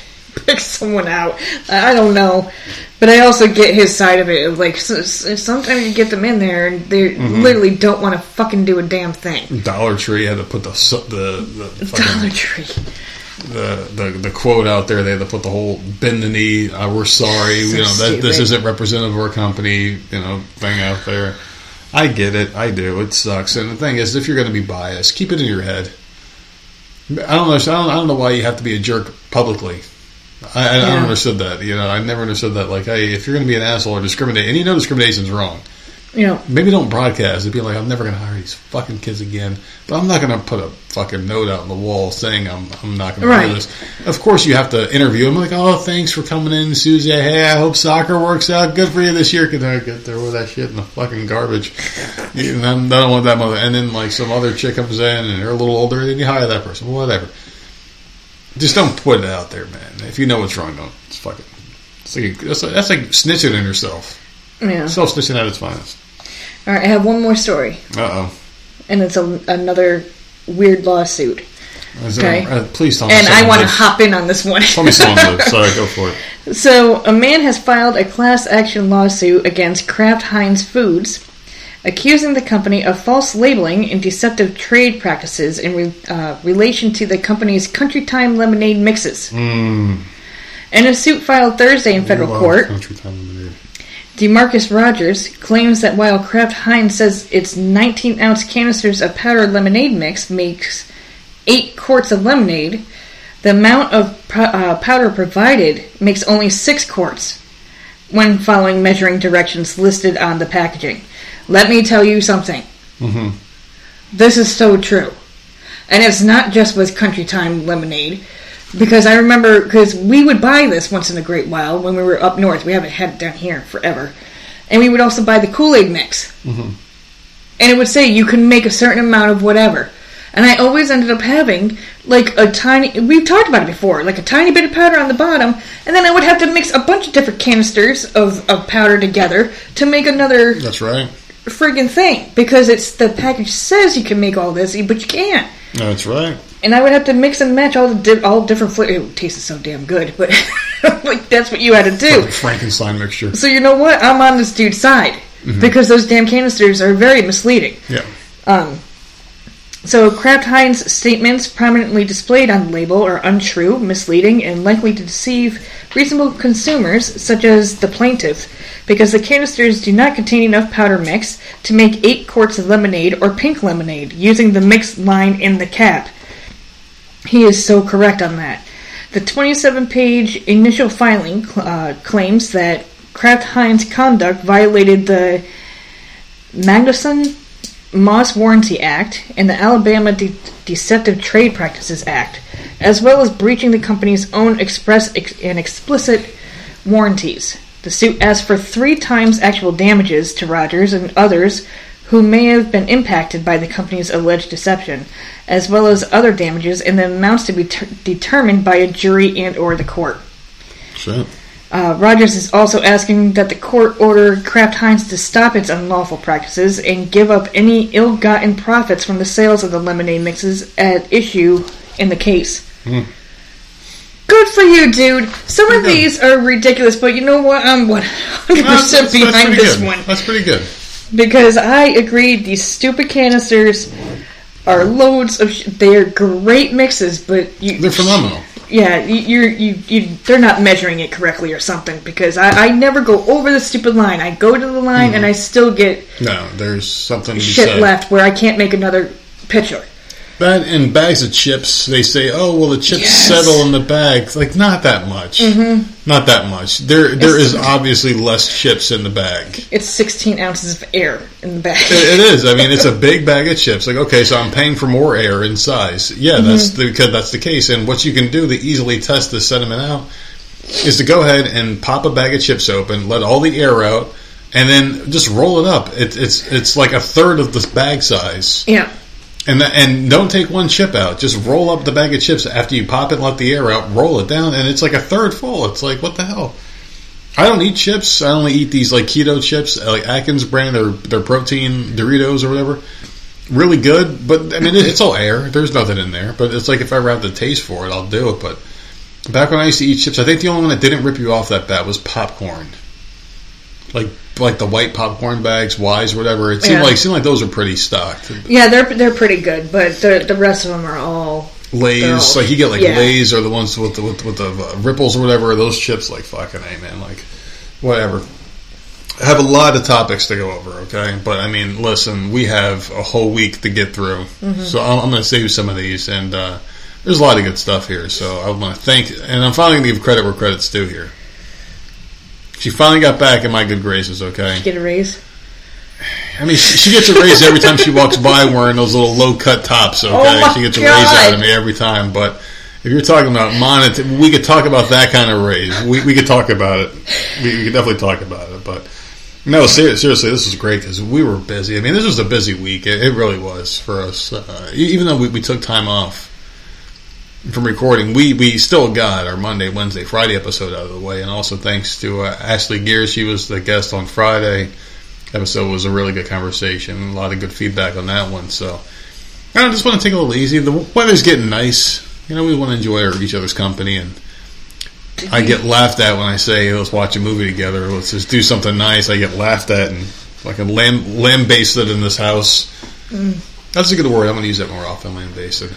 pick someone out. I don't know, but I also get his side of it. Like, so, so- sometimes you get them in there and they Mm-hmm. literally don't want to fucking do a damn thing. Dollar Tree had to put the the the Dollar Tree. The, the the quote out there. They had to put the whole bend the knee. Uh, we're sorry. So you know that this isn't representative of our company. You know thing out there. I get it. I do. It sucks. And the thing is, if you're going to be biased, keep it in your head. I don't know. I don't, I don't know why you have to be a jerk publicly. I, I, Yeah. don't understood that. You know, I never understood that. Like, hey, if you're going to be an asshole or discriminate, and you know discrimination's wrong, You know, maybe don't broadcast it. Be like, I'm never going to hire these fucking kids again. But I'm not going to put a fucking note out on the wall saying I'm, I'm not going to Right. do this. Of course, you have to interview them. Like, oh, thanks for coming in, Susie. Hey, I hope soccer works out good for you this year. Can I get there with that shit in the fucking garbage? You know, I don't want that mother. And then like some other chick comes in and they're a little older, then you hire that person. Whatever. Just don't put it out there, man. If you know what's wrong, don't. It's fucking. It's like that's like, that's like snitching on yourself. yeah. Self snitching at its finest. All right, I have one more story. Uh oh. and it's a, another weird lawsuit. Is Okay. uh, please tell me. And I want to hop in on this one. Tell me someone lives. Sorry, go for it. So, a man has filed a class action lawsuit against Kraft Heinz Foods, accusing the company of false labeling and deceptive trade practices in re- uh, relation to the company's Country Time lemonade mixes. Mm, In a suit filed Thursday in federal court, Country Time Lemonade. Demarcus Rogers claims that while Kraft Heinz says its 19 ounce canisters of powdered lemonade mix makes 8 quarts of lemonade, the amount of uh, powder provided makes only 6 quarts when following measuring directions listed on the packaging. Let me tell you something. Mhm. This is so true. And it's not just with Country Time lemonade. Because I remember, because we would buy this once in a great while when we were up north. We haven't had it down here forever. And we would also buy the Kool Aid mix. Mhm. And it would say you can make a certain amount of whatever. And I always ended up having like a tiny, we've talked about it before, like a tiny bit of powder on the bottom. And then I would have to mix a bunch of different canisters of, of powder together to make another That's right. friggin' thing. Because it's the package says you can make all this, but you can't That's right. And I would have to mix and match all the di- all different flavors. It tasted so damn good, but like that's what you had to do. Frankenstein mixture. So you know what? I'm on this dude's side because those damn canisters are very misleading. Yeah. Um, so Kraft Heinz statements prominently displayed on the label are untrue, misleading, and likely to deceive reasonable consumers, such as the plaintiff, because the canisters do not contain enough powder mix to make eight quarts of lemonade or pink lemonade, using the mix line in the cap. He is so correct on that. The 27 page initial filing uh, claims that Kraft Heinz conduct violated the Magnuson Moss Warranty Act and the Alabama De- Deceptive Trade Practices Act, as well as breaching the company's own express ex- and explicit warranties. The suit asked for three times actual damages to Rogers and others who may have been impacted by the company's alleged deception, as well as other damages and the amounts to be ter- determined by a jury and or the court. Shit. Uh, Rogers is also asking that the court order Kraft Heinz to stop its unlawful practices and give up any ill-gotten profits from the sales of the lemonade mixes at issue in the case. Hmm. Good for you, dude. Some of these are ridiculous, but you know what? I'm 100% That's- that's- that's behind this good. one That's pretty good. Because I agree. These stupid canisters are loads of. Sh- they're great mixes, but you, They're phenomenal. yeah, you, you're you, you they're not measuring it correctly or something because I, I never go over the stupid line. I go to the line and mm-hmm. I still get No, there's something shit left where I can't make another picture. That and bags of chips, they say, "Oh, well, the chips Yes. settle in the bag." Like, not that much. Mm-hmm. Not that much. There, there It's- is obviously less chips in the bag. It's 16 ounces of air in the bag. It, it is. I mean, it's a big bag of chips. Like, okay, so I'm paying for more air in size. Yeah, that's the, because that's the case. And what you can do to easily test the sediment out is to go ahead and pop a bag of chips open, let all the air out, and then just roll it up. It, it's it's like a third of the bag size. yeah, And and don't take one chip out. Just roll up the bag of chips after you pop it, let the air out, roll it down, and it's like a third full. It's like what the hell? I don't eat chips. I only eat these like keto chips, uh, like Atkins brand. They're they're protein Doritos or whatever. Really good, but I mean it's all air. There's nothing in there. But it's like if I ever have the taste for it, I'll do it. But back when I used to eat chips, I think the only one that didn't rip you off that bad was popcorn. Like like the white popcorn bags, Wise, whatever. It seemed Yeah. like seemed like those are pretty stocked. yeah, they're they're pretty good, but the the rest of them are all Lays, all- like you get like yeah. Lays or the ones with the, with, with the uh, ripples or whatever. Those chips, like fucking a man, like whatever. I have a lot of topics to go over, okay? But I mean, listen, we have a whole week to get through, Mm-hmm. so I'm, I'm going to save some of these, and uh, there's a lot of good stuff here. So I want to thank, and I'm finally going to give credit where credit's due here. She finally got back in my good graces, okay? get a raise. I mean, she, she gets a raise every time she walks by wearing those little low cut tops. Okay, Oh she gets a God. raise out of me every time. But if you're talking about monetary, we could talk about that kind of raise. We, we could talk about it. We, we could definitely talk about it. But no, ser- seriously, this was great because we were busy. I mean, this was a busy week. It, it really was for us. Uh, even though we, we took time off from recording, we, we still got our Monday, Wednesday, Friday episode out of the way. And also thanks to uh, Ashley Gear, she was the guest on Friday episode was a really good conversation. A lot of good feedback on that one. So I just want to take a little easy. The weather's getting nice. You know, we want to enjoy our, each other's company, and I get laughed at when I say, "Let's watch a movie together. Let's just do something nice." I get laughed at and like a lamb lambasted in this house. Mm. That's a good word. I'm going to use that more often. Lambasted.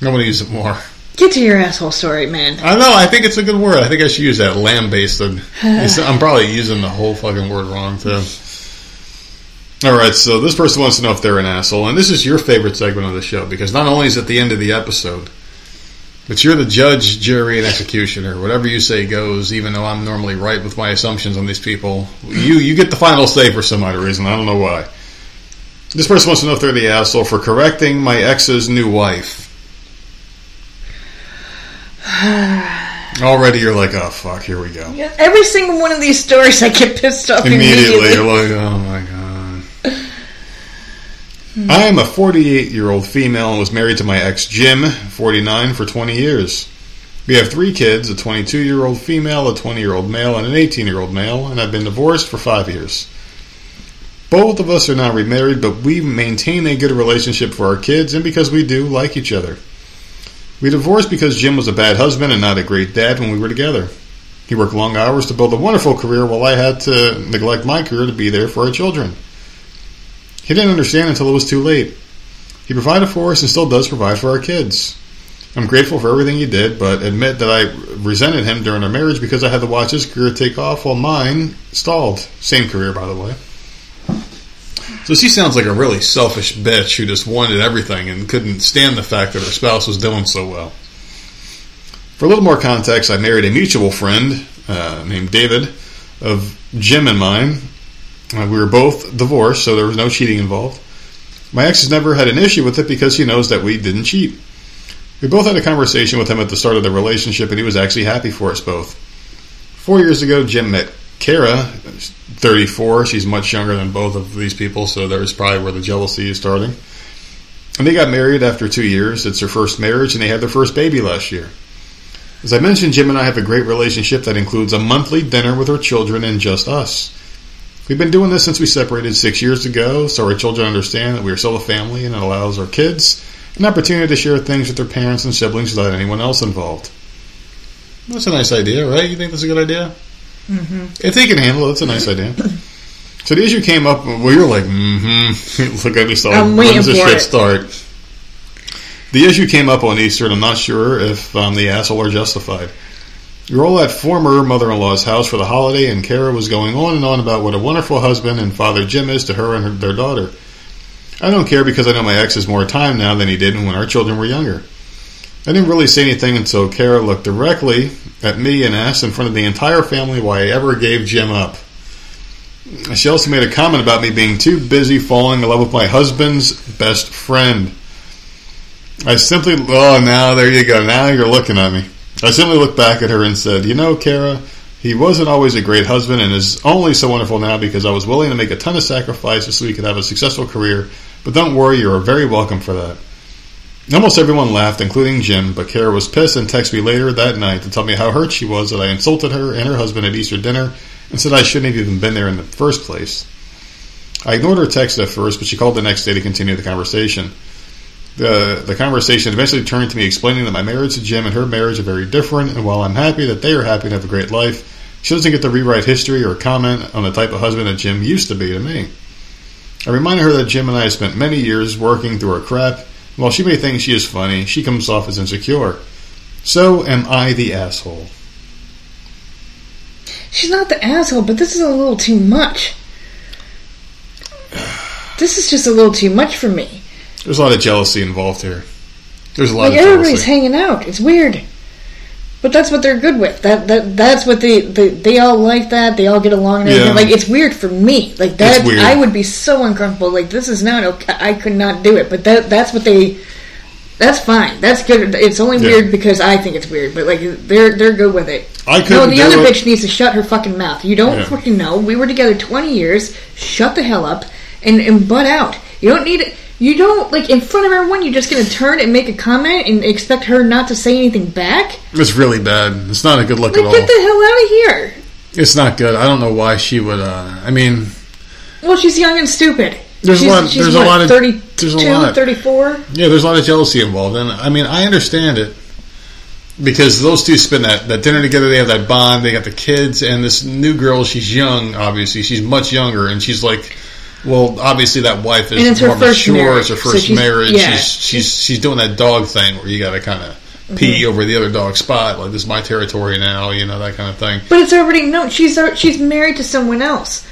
I'm going to use it more. Get to your asshole story, man. I know. I think it's a good word. I think I should use that. Lambasted. I'm probably using the whole fucking word wrong too. All right. So this person wants to know if they're an asshole, and this is your favorite segment of the show because not only is it the end of the episode, but you're the judge, jury, and executioner. Whatever you say goes. Even though I'm normally right with my assumptions on these people, you you get the final say for some odd reason. I don't know why. This person wants to know if they're the asshole for correcting my ex's new wife. Already, you're like, oh fuck, here we go. Every single one of these stories, I get pissed off Immediately, immediately. you're like, oh my god. I am a 48 year old female and was married to my ex Jim, 49, for 20 years. We have three kids a 22 year old female, a 20 year old male, and an 18 year old male, and I've been divorced for five years. Both of us are now remarried, but we maintain a good relationship for our kids and because we do like each other. We divorced because Jim was a bad husband and not a great dad when we were together. He worked long hours to build a wonderful career while I had to neglect my career to be there for our children. He didn't understand until it was too late. He provided for us and still does provide for our kids. I'm grateful for everything he did, but admit that I resented him during our marriage because I had to watch his career take off while mine stalled. Same career, by the way. So she sounds like a really selfish bitch who just wanted everything and couldn't stand the fact that her spouse was doing so well. For a little more context, I married a mutual friend uh, named David of Jim and mine. Uh, we were both divorced, so there was no cheating involved. My ex has never had an issue with it because he knows that we didn't cheat. We both had a conversation with him at the start of the relationship, and he was actually happy for us both. Four years ago, Jim met Kara, 34. She's much younger than both of these people, so there's probably where the jealousy is starting. And they got married after two years. It's their first marriage, and they had their first baby last year. As I mentioned, Jim and I have a great relationship that includes a monthly dinner with our children and just us. We've been doing this since we separated six years ago, so our children understand that we are still a family and it allows our kids an opportunity to share things with their parents and siblings without anyone else involved. That's a nice idea, right? You think that's a good idea? Mm-hmm. If they can handle it, it's a nice idea. So the issue came up. Well, you're like, mm-hmm. Look at me, so I'm when waiting does this for shit it. start? The issue came up on Easter, and I'm not sure if um, the asshole are justified. We were all at former mother-in-law's house for the holiday, and Kara was going on and on about what a wonderful husband and father Jim is to her and her, their daughter. I don't care because I know my ex has more time now than he did when our children were younger. I didn't really say anything until Kara looked directly at me and asked in front of the entire family why I ever gave Jim up. She also made a comment about me being too busy falling in love with my husband's best friend. I simply, oh, now there you go. Now you're looking at me. I simply looked back at her and said, You know, Kara, he wasn't always a great husband and is only so wonderful now because I was willing to make a ton of sacrifices so he could have a successful career. But don't worry, you are very welcome for that. Almost everyone laughed, including Jim, but Kara was pissed and texted me later that night to tell me how hurt she was that I insulted her and her husband at Easter dinner and said I shouldn't have even been there in the first place. I ignored her text at first, but she called the next day to continue the conversation. The, the conversation eventually turned to me explaining that my marriage to Jim and her marriage are very different, and while I'm happy that they are happy and have a great life, she doesn't get to rewrite history or comment on the type of husband that Jim used to be to me. I reminded her that Jim and I spent many years working through our crap, while she may think she is funny, she comes off as insecure. So am I the asshole. She's not the asshole, but this is a little too much. This is just a little too much for me. There's a lot of jealousy involved here. There's a lot Like of everybody's hanging out. It's weird. But that's what they're good with. That that that's what they they, they all like that. They all get along and. Yeah. Like it's weird for me. Like that. I would be so uncomfortable. Like this is not okay. I could not do it. But that that's what they that's fine. That's good. It's only Yeah. weird because I think it's weird. But like they're they're good with it. I No, couldn't the other it. bitch needs to shut her fucking mouth. You don't Yeah. fucking know. We were together 20 years. Shut the hell up and, and butt out. You don't need You don't, like, in front of everyone, you're just going to turn and make a comment and expect her not to say anything back? It's really bad. It's not a good look Like, at all. get the hell out of here. It's not good. I don't know why she would. Uh, I mean, Well, she's young and stupid. There's she's, a lot- She's there's a what, lot of- 30, there's a 32, lot. 34. Yeah, there's a lot of jealousy involved, and I mean, I understand it because those two spend that, that dinner together. They have that bond. They got the kids, and this new girl. She's young, obviously. She's much younger, and she's like, well, obviously that wife And is it's her more first mature. marriage, It's her so first she's- marriage. yeah. She's she's she's doing that dog thing where you got to kind of mm-hmm. pee over the other dog's spot, like this is my territory now, you know that kind of thing. But it's already known. She's she's married to someone else,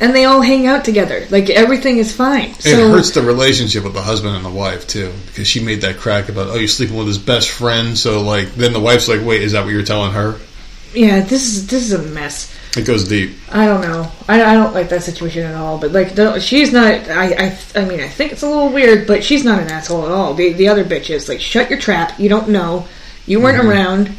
and they all hang out together. Like everything is fine. It So hurts the relationship with the husband and the wife too, because she made that crack about oh you're sleeping with his best friend. So like then the wife's like, wait, is that what you're telling her? yeah, this is this is a mess. It goes deep. I don't know. I, I don't like that situation at all. But like, she's not. I, I I mean, I think it's a little weird, but she's not an asshole at all. The the other bitch is like, shut your trap. You don't know. You weren't Mm-hmm. around.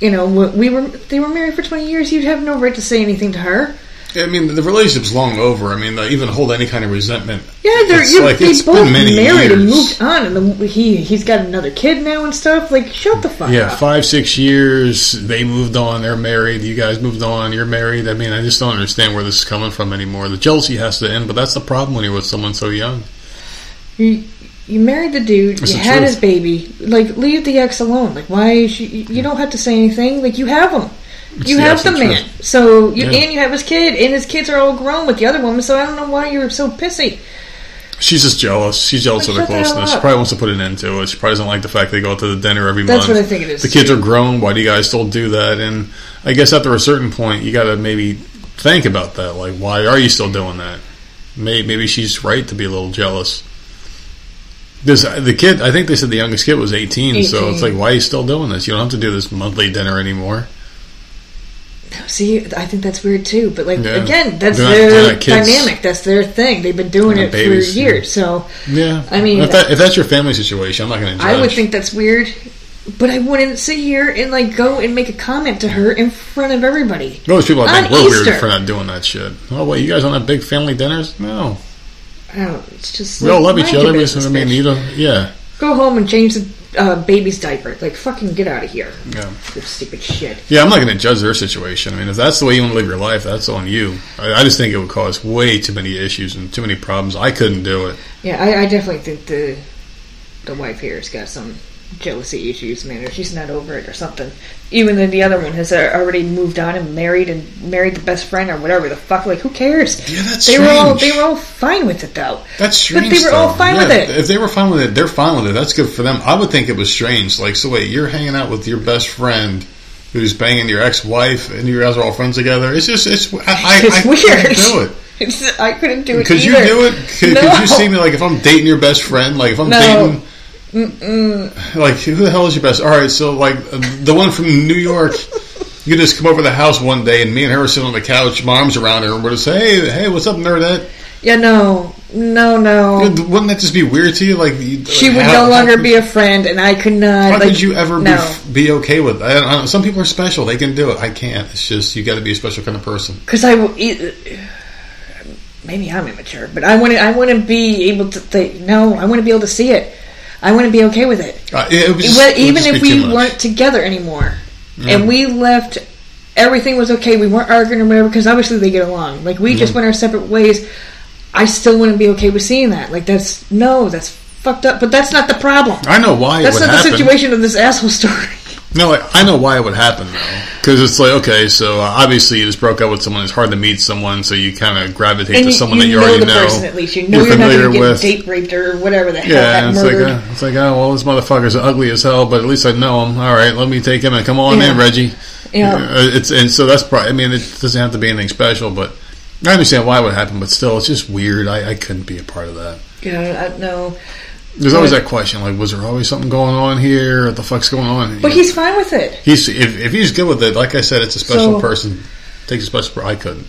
You know, we were. They were married for twenty years. You'd have no right to say anything to her. I mean, the relationship's long over. I mean, even hold any kind of resentment. Yeah, they're like, they both married and moved on, and the, he he's got another kid now and stuff. Like, shut the fuck up. Yeah, up. five, six years. They moved on. They're married. You guys moved on. You're married. I mean, I just don't understand where this is coming from anymore. The jealousy has to end, but that's the problem when you're with someone so young. You, you married the dude. That's you the had truth. his baby. Like, leave the ex alone. Like, why? Is she, you don't have to say anything. Like, you have him. You have the man. So you Yeah. and you have his kid, and his kids are all grown with the other woman. So I don't know why you're so pissy. She's just jealous. She's jealous of their the closeness. She probably wants to put an end to it. She probably doesn't like the fact they go out to the dinner every That's month. That's what I think it is. The kids are grown. Why do you guys still do that? And I guess after a certain point, you got to maybe think about that. Like, why are you still doing that? Maybe, maybe she's right to be a little jealous. This the kid. I think they said the youngest kid was eighteen, So it's like, why are you still doing this? You don't have to do this monthly dinner anymore. See, I think that's weird too. But like Yeah. again, that's not- their dynamic. That's their thing. They've been doing it babies, for years. So Yeah, I mean, if, that, if that's your family situation, I'm not going to. I would think that's weird. But I wouldn't sit here and like go and make a comment to her in front of everybody. most people I think we're Easter. weird for not doing that shit. Oh wait, you guys don't have big family dinners? No, I don't. It's just we all like, love each other. We I mean, you don't. Yeah, Go home and change the uh, baby's diaper. Like fucking get out of here. yeah. This stupid shit. Yeah, I'm not going to judge their situation. I mean, if that's the way you want to live your life, that's on you. I, I just think it would cause way too many issues and too many problems. I couldn't do it. Yeah, I, I definitely think the the wife here has got some jealousy issues, man. Or she's not over it or something. Even though the other one has uh, already moved on and married and married the best friend or whatever the fuck. Like, who cares? Yeah, that's they were all they were all fine with it though. That's strange. But they were all fine Yeah, with it. If they were fine with it, they're fine with it. That's good for them. I would think it was strange. Like, so wait, you're hanging out with your best friend who's banging your ex-wife, and you guys are all friends together. It's just, it's, I, I, It's I weird. couldn't do it. It's, I couldn't do it. Could you do it? Could, No. could you see me like if I'm dating your best friend? Like if I'm No. dating, like who the hell is your best? All right, so like uh, the one from New York. You just come over to the house one day, and me and her are sitting on the couch, my arms around her, and we're just "Hey, hey, what's up, nerdette?" Yeah, no, no, no. Wouldn't that just be weird to you? Like you- She like, would how- no longer how, be a friend, and I could not. How like, could you ever no. be, be okay with? I, I some people are special; they can do it. I can't. It's just you got to be a special kind of person. because I Maybe I'm immature, but I wouldn't. I wouldn't be able to. Think, no, I wouldn't be able to see it. I wouldn't be okay with it. Uh, it would just- Well, it even just if we weren't together anymore, Yeah. and we left, everything was okay. We weren't arguing or whatever because obviously they get along. Like we just went our separate ways. I still wouldn't be okay with seeing that. Like that's no, that's fucked up. But that's not the problem. I know why That's it not happen. the situation of this asshole story. No, like, I know why it would happen though, because it's like okay, so uh, obviously you just broke up with someone. It's hard to meet someone, so you kind of gravitate and to you, someone you that you know already the know. person at least. You know you're you're, not familiar going to get with. date raped or whatever the hell. Yeah, it's like murdered. uh, it's like oh well, this motherfucker's ugly as hell, but at least I know him. All right, let me take him and come on Yeah. in, Reggie. Yeah. Uh, it's and so that's probably. I mean, it doesn't have to be anything special, but I understand why it would happen. But still, it's just weird. I, I couldn't be a part of that. yeah, I, no. There's always that question, like, was there always something going on here? What the fuck's going on? But he's fine with it. he's if, if he's good with it, like I said, it's a special So- person. Takes a special. I couldn't.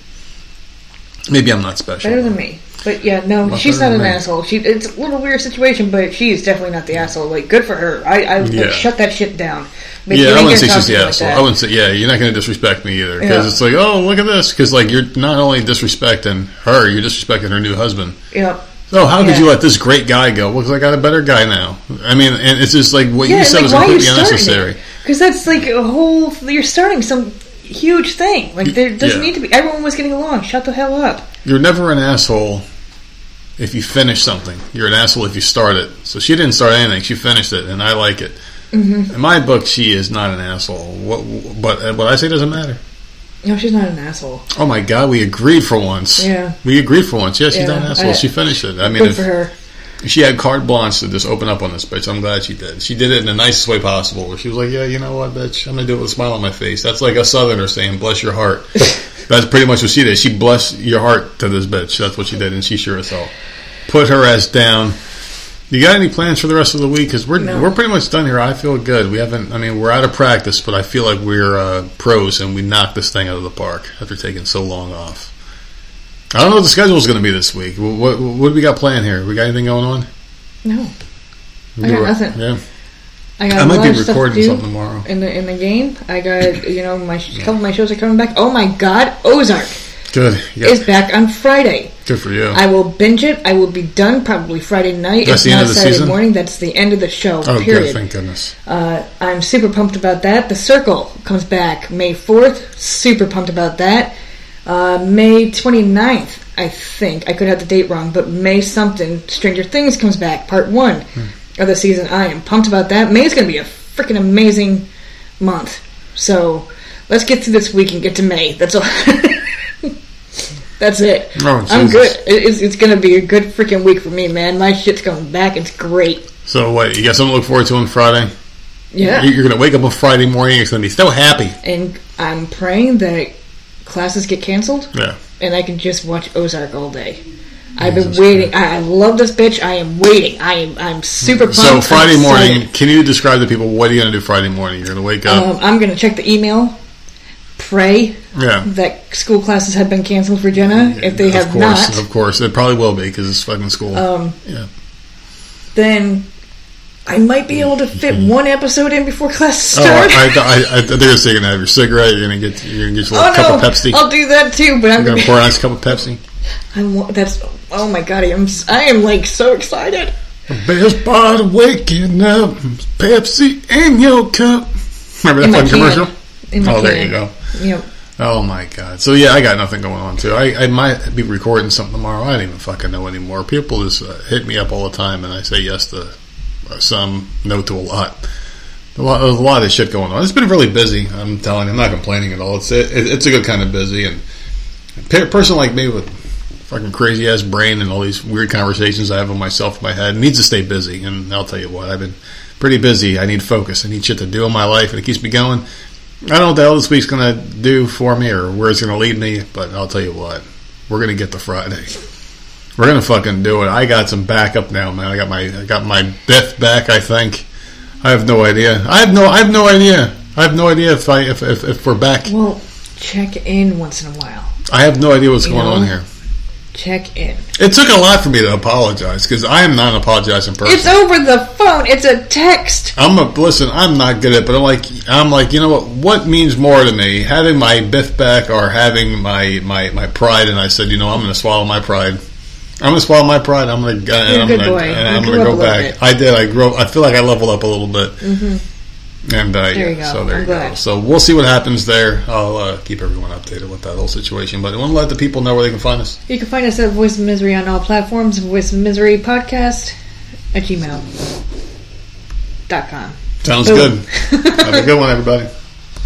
Maybe I'm not special. Better than me. But yeah, no, Much she's not an me. asshole. She it's a little weird situation, but she is definitely not the asshole. Like, good for her. I, I like, Yeah. shut that shit down. Make- Yeah, I wouldn't say she's the me like asshole. I wouldn't say, yeah, you're not going to disrespect me either. Because Yeah. it's like, oh, look at this. Because, like, you're not only disrespecting her, you're disrespecting her new husband. Yeah. So, how could Yeah. you let this great guy go? Well, 'cause I got a better guy now. I mean, and it's just like what Yeah, you said like, was why are you completely unnecessary. Because that's like a whole. You're starting some huge thing. Like there doesn't Yeah. need to be. Everyone was getting along. Shut the hell up. You're never an asshole if you finish something. You're an asshole if you start it. So she didn't start anything. She finished it, and I like it. Mm-hmm. In my book, she is not an asshole. What, but what I say doesn't matter. No, she's not an asshole. Oh my god, we agreed for once. Yeah. We agreed for once. Yeah, she's Yeah, not an asshole. I- she finished it. I mean, Good if for her. she had carte blanche to just open up on this bitch, I'm glad she did. She did it in the nicest way possible. Where she was like, "Yeah, you know what, bitch, I'm gonna do it with a smile on my face." That's like a southerner saying, "Bless your heart." That's pretty much what she did. She blessed your heart to this bitch. That's what she did, and she sure as hell put her ass down. You got any plans for the rest of the week? Because we're No. we're pretty much done here. I feel good. We haven't. I mean, we're out of practice, but I feel like we're uh, pros and we knocked this thing out of the park after taking so long off. I don't know what the schedule is going to be this week. What, what, what do we got planned here? We got anything going on? No, I got were- nothing. Yeah, I got. I might be of stuff to recording something tomorrow. in the in the game. I got you know my a couple of my shows are coming back. Oh my god, Ozark Good. Yeah, is back on Friday. good for you. I will binge it. I will be done probably Friday night. That's if the end not of the Saturday season? morning. That's the end of the show. oh, good. period. Thank goodness. Uh, I'm super pumped about that. The Circle comes back May 4th. Super pumped about that. Uh, May 29th, I think. I could have the date wrong, but May something. Stranger Things comes back, part one of the season. I am pumped about that. May is going to be a freaking amazing month. So let's get through this week and get to May. That's all. That's it. Oh, I'm good. It's, it's going to be a good freaking week for me, man. My shit's coming back. It's great. So, what? You got something to look forward to on Friday? Yeah. You- You're going to wake up on Friday morning. It's going to be so happy. and I'm praying that classes get canceled Yeah. and I can just watch Ozark all day. I've Jesus been waiting. I, I love this bitch. I am waiting. I am. I'm super pumped. So Friday morning, can you describe to people what are you going to do Friday morning? You're going to wake up. Um, I'm gonna check the email. Pray yeah. that school classes have been canceled for Jenna. If they have course, not, of course, it probably will be because it's fucking school. um, yeah. then I might be able to fit one episode in before class Mm-hmm. Oh. I, I, I, I thought you were saying you're gonna have your cigarette. You're gonna get you're gonna get your little oh cup no, of Pepsi. I'll do that too. But I'm You're gonna. gonna pour a nice cup of Pepsi. I'm, wa- that's. Oh my god! I am. I am like so excited. The best part of waking up, Pepsi in your cup. Remember that fucking commercial? In Oh, there you go. Yep. Oh my god. So yeah, I got nothing going on too. I, I might be recording something tomorrow. I don't even fucking know anymore. People just uh, hit me up all the time, and I say yes to some, no to a lot. A lot, there's a lot of shit going on. It's been really busy. I'm telling you, I'm not complaining at all. It's it, it's a good kind of busy, and a person like me with fucking crazy ass brain and all these weird conversations I have with myself in my head needs to stay busy. And I'll tell you what, I've been pretty busy. I need focus. I need shit to do in my life, and it keeps me going. I don't know what the hell this week's gonna do for me or where it's gonna lead me, but I'll tell you what, we're gonna get to Friday. We're gonna fucking do it. I got some backup now, man. I got my I got my Biff back. I think. I have no idea. I have no I have no idea. I have no idea if I if if, if we're back. Well, check in once in a while. I have no idea what's You going know? on here. Check in. It took a lot for me to apologize because I am not an apologizing person. It's over the phone. It's a text. I'm a listen. I'm not good at, it, but I'm like I'm like you know what? What means more to me, having my biff back or having my my my pride? And I said, you know, I'm going to swallow my pride. I'm going to swallow my pride. I'm going to. You're a I'm good gonna, boy. I'm going to go back. I did. I grew. I feel like I leveled up a little bit. Mm-hmm. And uh, There yeah, so there I'm you go. So we'll see what happens there. I'll uh, keep everyone updated with that whole situation. But I want to let the people know where they can find us. You can find us at Voice of Misery on all platforms. Voice of Misery podcast at gmail. Dot com. Sounds Boom. good. Have a good one, everybody.